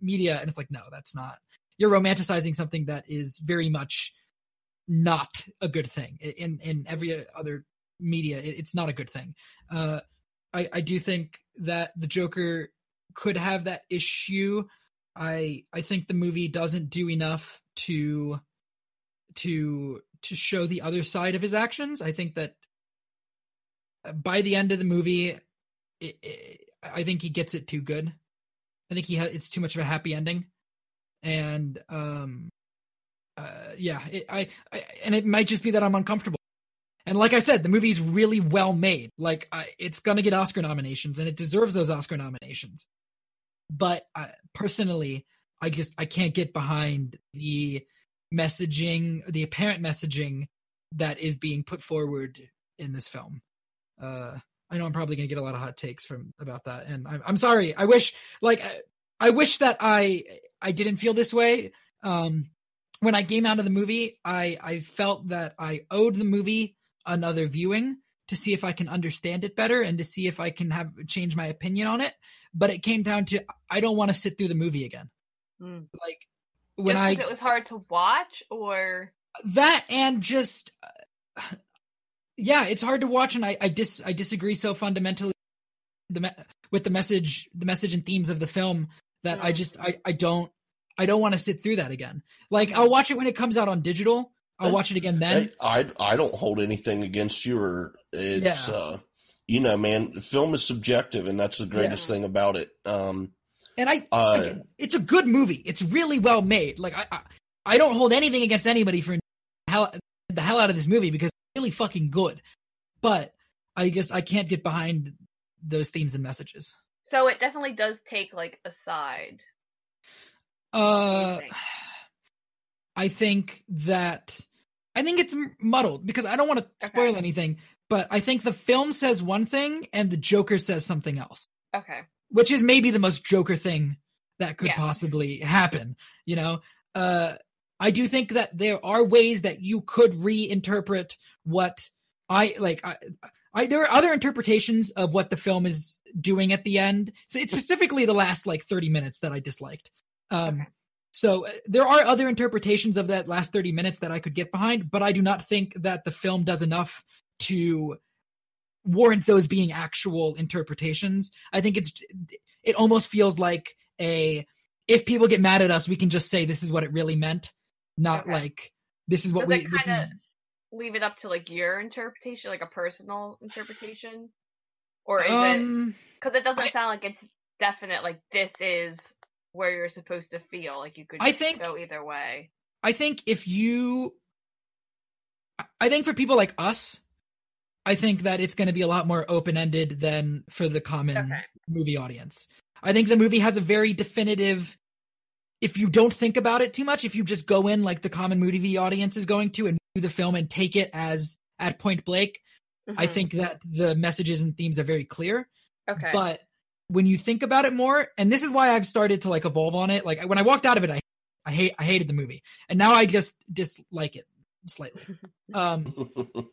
media and it's like, no, that's not. You're romanticizing something that is very much not a good thing. In in every other media, it's not a good thing. Uh, I I do think that the Joker could have that issue. I I think the movie doesn't do enough to to to show the other side of his actions. I think that by the end of the movie, it, it, I think he gets it too good. I think he ha- it's too much of a happy ending, and um, uh, yeah, it, I, I and it might just be that I'm uncomfortable. And like I said, the movie's really well made. Like it's gonna get Oscar nominations, and it deserves those Oscar nominations. But personally, I just I can't get behind the messaging, the apparent messaging that is being put forward in this film. Uh, I know I'm probably going to get a lot of hot takes from about that, and I'm, I'm sorry. I wish, like, I, I wish that I I didn't feel this way. Um, when I came out of the movie, I I felt that I owed the movie another viewing to see if I can understand it better and to see if I can have change my opinion on it. But it came down to I don't want to sit through the movie again. Mm. Like when I it was hard to watch, or that and just uh, yeah it's hard to watch and i i dis i disagree so fundamentally the me- with the message the message and themes of the film that i Mm. just i i don't i don't want to sit through that again like i'll watch it when it comes out on digital i'll watch it again then I, I I don't hold anything against you or it's Yeah. uh you know man film is subjective and that's the greatest Yes. thing about it um and i uh like, it's a good movie it's really well made like i i, I don't hold anything against anybody for hell the hell out of this movie because it's really fucking good but i guess i can't get behind those themes and messages so it definitely does take like a side. Uh, think? I think that I think it's muddled because I don't want to spoil Okay. anything, but I think the film says one thing and the Joker says something else, Okay. which is maybe the most Joker thing that could Yeah. possibly happen. You know, uh, I do think that there are ways that you could reinterpret what I like. I, I there are other interpretations of what the film is doing at the end. So it's specifically the last like thirty minutes that I disliked. Um, Okay. So uh, there are other interpretations of that last 30 minutes that I could get behind, but I do not think that the film does enough to warrant those being actual interpretations. I think it's it almost feels like a if people get mad at us, we can just say this is what it really meant, not Okay. like this is what we this is leave it up to like your interpretation, like a personal interpretation, or is it um because it doesn't I- sound like it's definite. Like this is where you're supposed to feel. Like you could I think- go either way. I think if you, I- I think for people like us, I think that it's going to be a lot more open ended than for the common Okay. movie audience. I think the movie has a very definitive. If you don't think about it too much, if you just go in like the common movie audience is going to and do the film and take it as at point blank, I Mhm. think that the messages and themes are very clear. Okay. But when you think about it more, and this is why I've started to like evolve on it. Like when I walked out of it, I I hate I hated the movie, and now I just dislike it slightly. Um,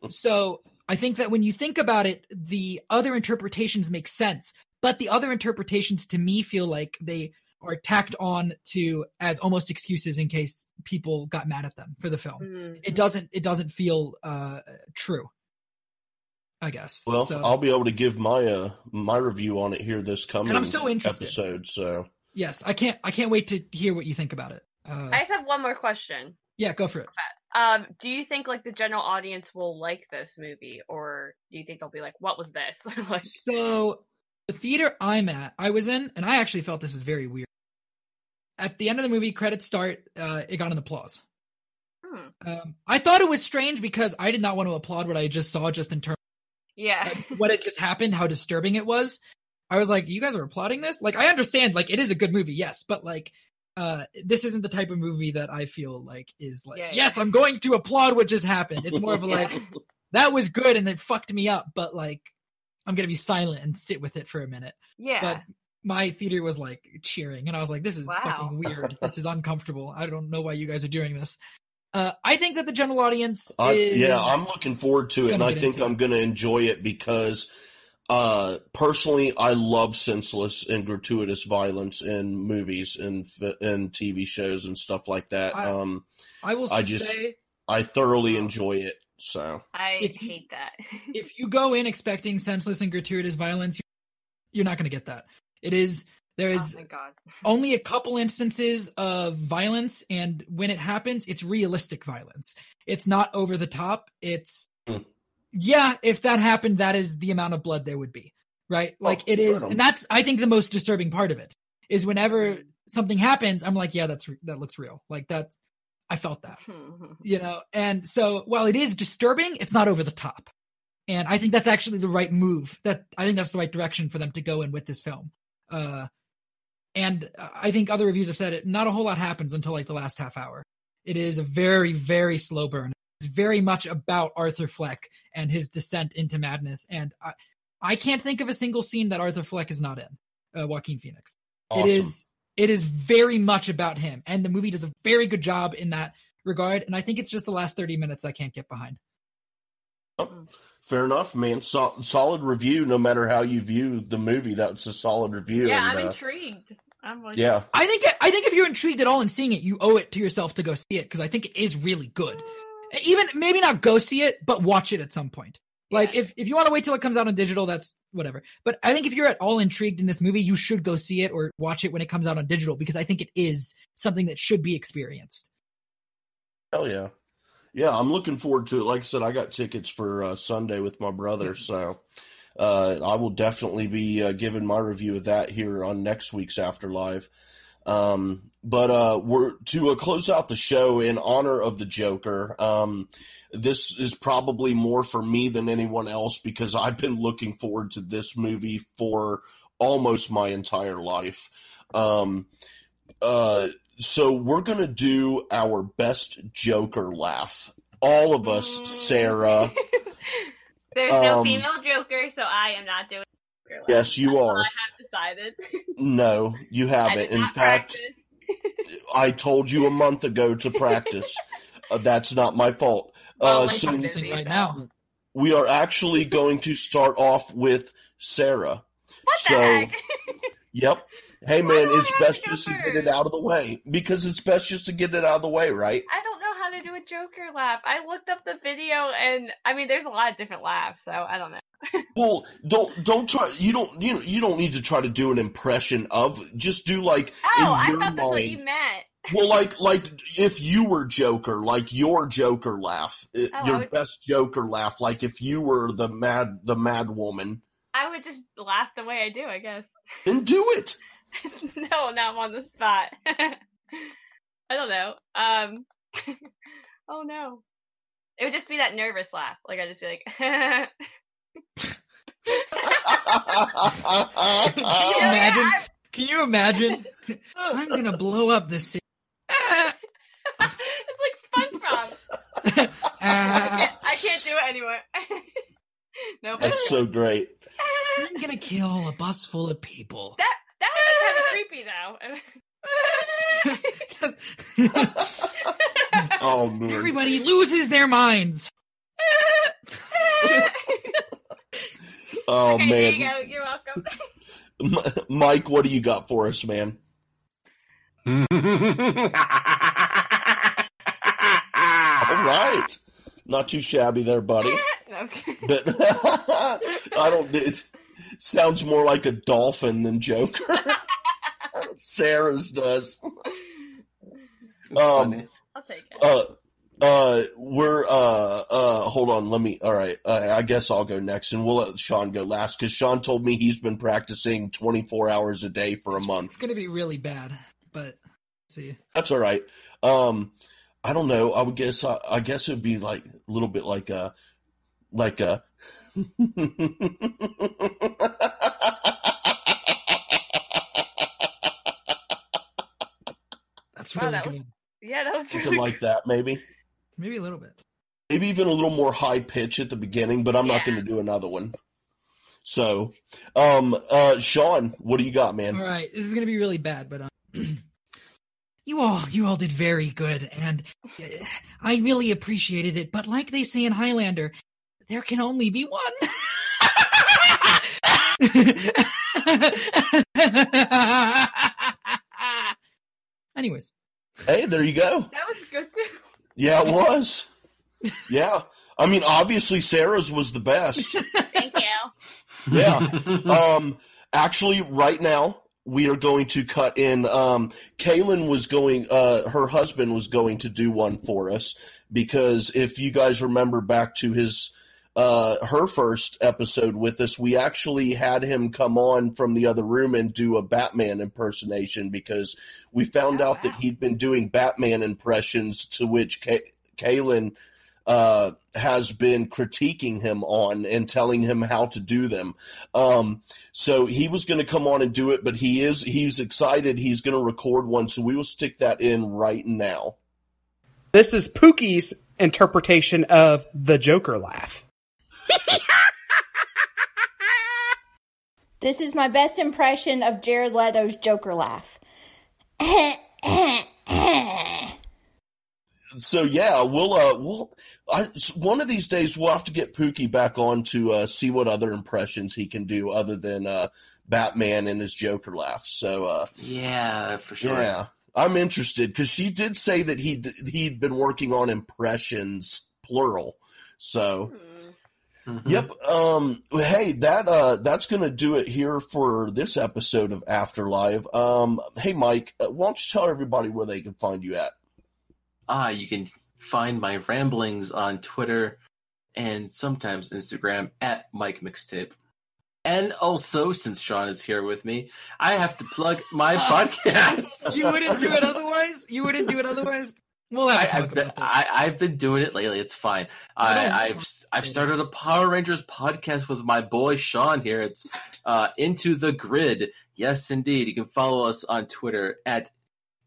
so I think that when you think about it, the other interpretations make sense, but the other interpretations to me feel like they are tacked on to as almost excuses in case people got mad at them for the film. Mhm. It doesn't it doesn't feel uh true. I guess. well so, I'll be able to give my uh my review on it here this coming I'm so interested. episode so yes, I can't I can't wait to hear what you think about it. Uh, I just have one more question. yeah, go for it. Um, do you think like the general audience will like this movie, or do you think they'll be like, "What was this?" like, So the theater I'm at, I was in, and I actually felt this was very weird. At the end of the movie, credits start. Uh, it got an applause. hmm, Um, I thought it was strange because I did not want to applaud what I just saw, just in terms yeah, what had just happened, how disturbing it was. I was like, "You guys are applauding this?" Like, I understand, like, it is a good movie, yes, but like, uh, this isn't the type of movie that I feel like is like, Yeah, "Yes, yeah. I'm going to applaud what just happened." It's more of a like, that was good and it fucked me up, but like I'm gonna be silent and sit with it for a minute. yeah. But my theater was like cheering, and I was like, "This is Wow. fucking weird. this is uncomfortable. I don't know why you guys are doing this." Uh, I think that the general audience I, is yeah I'm looking forward to it and I think I'm going to enjoy it because uh personally I love senseless and gratuitous violence in movies and and TV shows and stuff like that I- um I will I just- say I thoroughly enjoy it so I if you- hate that. if you go in expecting senseless and gratuitous violence, you're not going to get that. It is there oh my god. only a couple instances of violence and when it happens it's realistic violence it's not over the top it's Hmm. yeah if that happened that is the amount of blood there would be right? Like Oh, it is, and that's I think the most disturbing part of it is whenever something happens, I'm like, yeah, that's that looks real. Like that, I felt that, you know. And so while it is disturbing, it's not over the top, and I think that's actually the right move. That I think that's the right direction for them to go in with this film. Uh, and I think other reviews have said it. Not a whole lot happens until like the last half hour. It is a very, very slow burn. It's very much about Arthur Fleck and his descent into madness. And I, I can't think of a single scene that Arthur Fleck is not in. Uh, Joaquin Phoenix. Awesome. It is. It is very much about him, and the movie does a very good job in that regard. And I think it's just the last thirty minutes I can't get behind. Fair enough, man. So, solid review. No matter how you view the movie, that's a solid review. yeah, and, I'm uh, intrigued. I'm like, yeah, I think. I think if you're intrigued at all in seeing it, you owe it to yourself to go see it because I think it is really good. Even maybe not go see it, but watch it at some point. Like Yeah. if, if you want to wait till it comes out on digital, that's whatever. But I think if you're at all intrigued in this movie, you should go see it or watch it when it comes out on digital because I think it is something that should be experienced. hell yeah, yeah. I'm looking forward to it. Like I said, I got tickets for uh, Sunday with my brother, so uh, I will definitely be uh, giving my review of that here on next week's Afterlife. Um, but uh, we're to uh, close out the show in honor of the Joker. Um, this is probably more for me than anyone else because I've been looking forward to this movie for almost my entire life. Um, uh, so we're gonna do our best Joker laugh. All of us. Sarah. There's no Um, female Joker, so I am not doing. Joker laugh. Yes, you That's all are. I have decided. No, you haven't. In fact. I told you a month ago to practice. uh, that's not my fault. Well, Uh, like so busy, right now. we are actually going to start off with Sarah. What so- the heck? Yep. Hey man, it's best go just to get it out of the way because it's best just to get it out of the way, right? I don't Joker laugh. I looked up the video, and I mean, there's a lot of different laughs, so I don't know. Well, don't don't try. You don't you know you don't need to try to do an impression of. Just do like Oh, in I your thought that's what you mind. meant. Well, like like if you were Joker, like your Joker laugh, uh, Oh, your would- best Joker laugh, like if you were the mad the mad woman, I would just laugh the way I do, I guess. then do it. no, now I'm on the spot. I don't know. Um. Oh no. It would just be that nervous laugh. Like I just be like. Can you You know, yeah, imagine? I- Can you imagine? I'm gonna blow up this. city. it's like SpongeBob. I can't, I can't do it anymore. no, but That's so great. I'm gonna kill a bus full of people. that that was kind of creepy though. Oh man. Everybody loses their minds. Oh okay, there you man. go. You're welcome. Mike, what do you got for us, man? All right. Not too shabby there, buddy. No, But I don't. It sounds more like a dolphin than Joker. Sarah's does. It's Um, funny. I'll take it. Uh, uh, we're uh, uh. Hold on. Let me. All right. Uh, I guess I'll go next, and we'll let Sean go last because Sean told me he's been practicing twenty four hours a day for a It's- month. It's gonna be really bad, but see. That's all right. Um, I don't know. I would guess. I, I guess it would be like a little bit like a, like a. That's Wow, really that was- good. Yeah, that was Something really like that, maybe. Maybe a little bit. Maybe even a little more high pitch at the beginning, but I'm not going to do another one. So, um, uh, Sean, what do you got, man? All right, this is gonna be really bad, but um, you all, you all did very good, and uh, I really appreciated it. But like they say in Highlander, there can only be one. Anyways, Hey, there you go. that was good too. Yeah, it was. Yeah. I mean, obviously Sarah's was the best. Thank you. Yeah. um, actually, right now we are going to cut in. Um, Kaylin was going. Uh, her husband was going to do one for us because if you guys remember back to his uh, her first episode with us, we actually had him come on from the other room and do a Batman impersonation because we found Oh, out that he'd been doing Batman impressions to which Ka- Kaylin uh, has been critiquing him on and telling him how to do them. Um, so he was going to come on and do it, but he is he's excited. He's going to record one, so we will stick that in right now. This is Pookie's interpretation of the Joker laugh. This is my best impression of Jared Leto's Joker laugh. So yeah, we'll uh, we'll I, one of these days we'll have to get Pookie back on to uh, see what other impressions he can do other than uh, Batman and his Joker laugh. So uh, Yeah, for sure. yeah, I'm interested because she did say that he he'd been working on impressions plural. So Hmm. Mhm. Yep. Um, hey, that uh, that's gonna do it here for this episode of Afterlife. Um, hey, Mike, uh, why don't you tell everybody where they can find you at? Ah, you can find my ramblings on Twitter and sometimes Instagram at Mike Mixtape. And also, since Sean is here with me, I have to plug my podcast. You wouldn't do it otherwise. You wouldn't do it otherwise. We'll have I, I've been. I, I've been doing it lately. It's fine. I don't I, know. I've I've started a Power Rangers podcast with my boy Sean here. It's uh, Into the Grid. Yes, indeed. You can follow us on Twitter at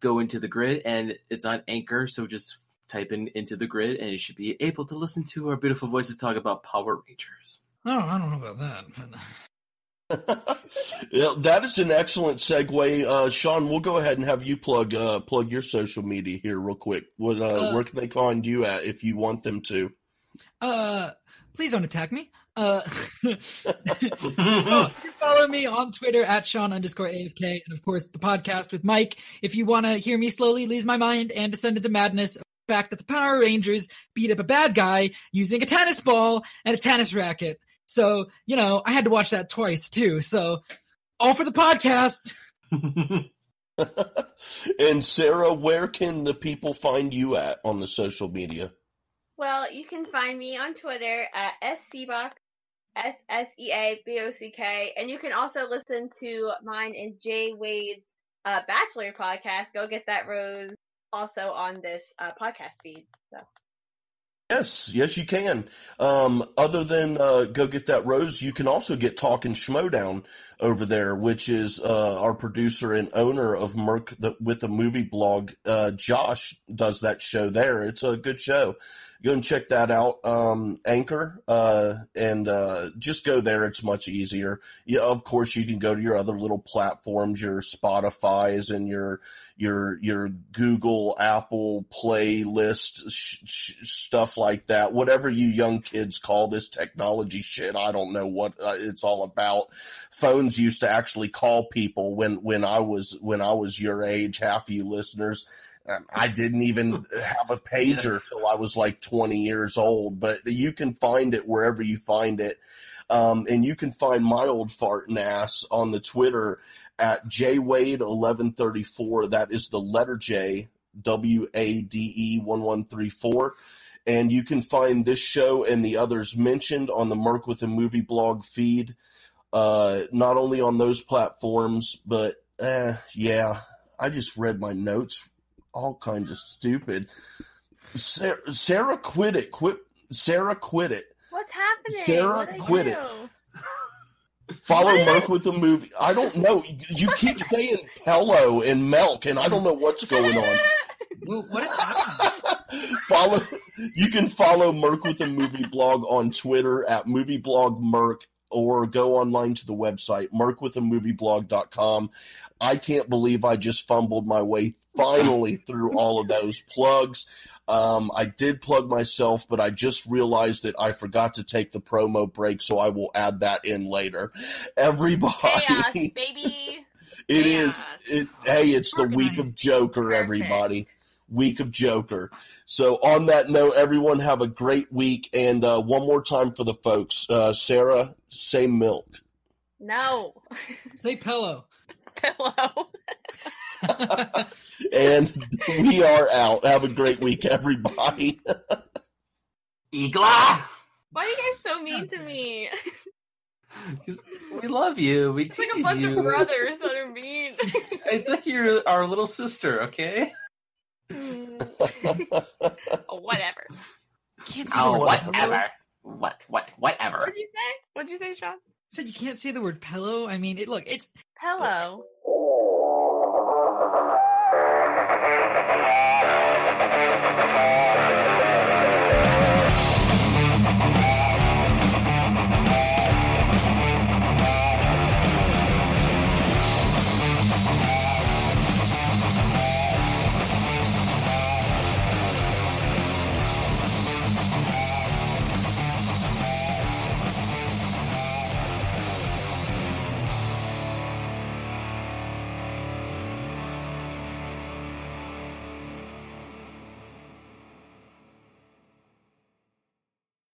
Go Into the Grid, and it's on Anchor. So just type in Into the Grid, and you should be able to listen to our beautiful voices talk about Power Rangers. oh, I don't know about that. but- yeah, that is an excellent segue. Uh, Sean, we'll go ahead and have you plug uh, plug your social media here real quick. What uh, Uh, where can they find you at if you want them to? Uh, please don't attack me. Uh, you can follow me on Twitter at Sean underscore AFK, and of course the podcast with Mike. If you want to hear me slowly lose my mind and descend into madness, the fact that the Power Rangers beat up a bad guy using a tennis ball and a tennis racket. So you know, I had to watch that twice too. So all for the podcast. and Sarah, where can the people find you at on the social media? Well, you can find me on Twitter at scbock, S S E A B O C K, and you can also listen to mine and Jay Wade's uh, Bachelor podcast. Go get that rose. Also on this uh, podcast feed. So Yes, yes, you can. Um, other than uh, go get that rose, you can also get Talking Schmoedown over there, which is uh, our producer and owner of Merc the, with a movie blog. Uh, Josh does that show there. It's a good show. Go and check that out. Um, Anchor, uh, and uh, just go there. It's much easier. Yeah, of course, you can go to your other little platforms, your Spotify's and your your your Google, Apple playlist sh- sh- stuff like that. Whatever you young kids call this technology shit, I don't know what uh, it's all about. Phones used to actually call people when when I was when I was your age. Half of you listeners. um, I didn't even have a pager till I was like 20 years old, but you can find it wherever you find it. Um, and you can find my old farting ass on the Twitter at jwade1134. That is the letter J, W A D E 1134. And you can find this show and the others mentioned on the Merc with a Movie blog feed, uh, not only on those platforms, but eh, yeah, I just read my notes, all kinds of stupid. Sarah, Sarah quit it. Quit. Sarah quit it. what's happening? Sarah, What quit it. Follow Merc with the movie. I don't know. You keep saying pillow and milk, and I don't know what's going on. Well, what is happening? follow. You can follow Merc with a movie blog on Twitter at movieblog Merc, or go online to the website mercwithamovieblog.com. I can't believe I just fumbled my way finally through all of those plugs. Um, I did plug myself, but I just realized that I forgot to take the promo break, so I will add that in later. Everybody, Chaos, baby. it is. Chaos. It, hey, it's the week of Joker, Perfect. everybody. Week of Joker. So, on that note, everyone have a great week. And uh, one more time for the folks uh, Sarah, say milk. No. Say pillow. Pillow. And we are out. Have a great week, everybody. Igla! Why are you guys so mean to me? We love you. We It's like a tease bunch you. of brothers that are mean. It's like you're our little sister, okay? Oh, whatever. Can't say Oh, the word whatever. What? What? Whatever. What'd you say? What'd you say, Sean? Said you can't say the word pillow. I mean, it look, it's Hello. Thank you.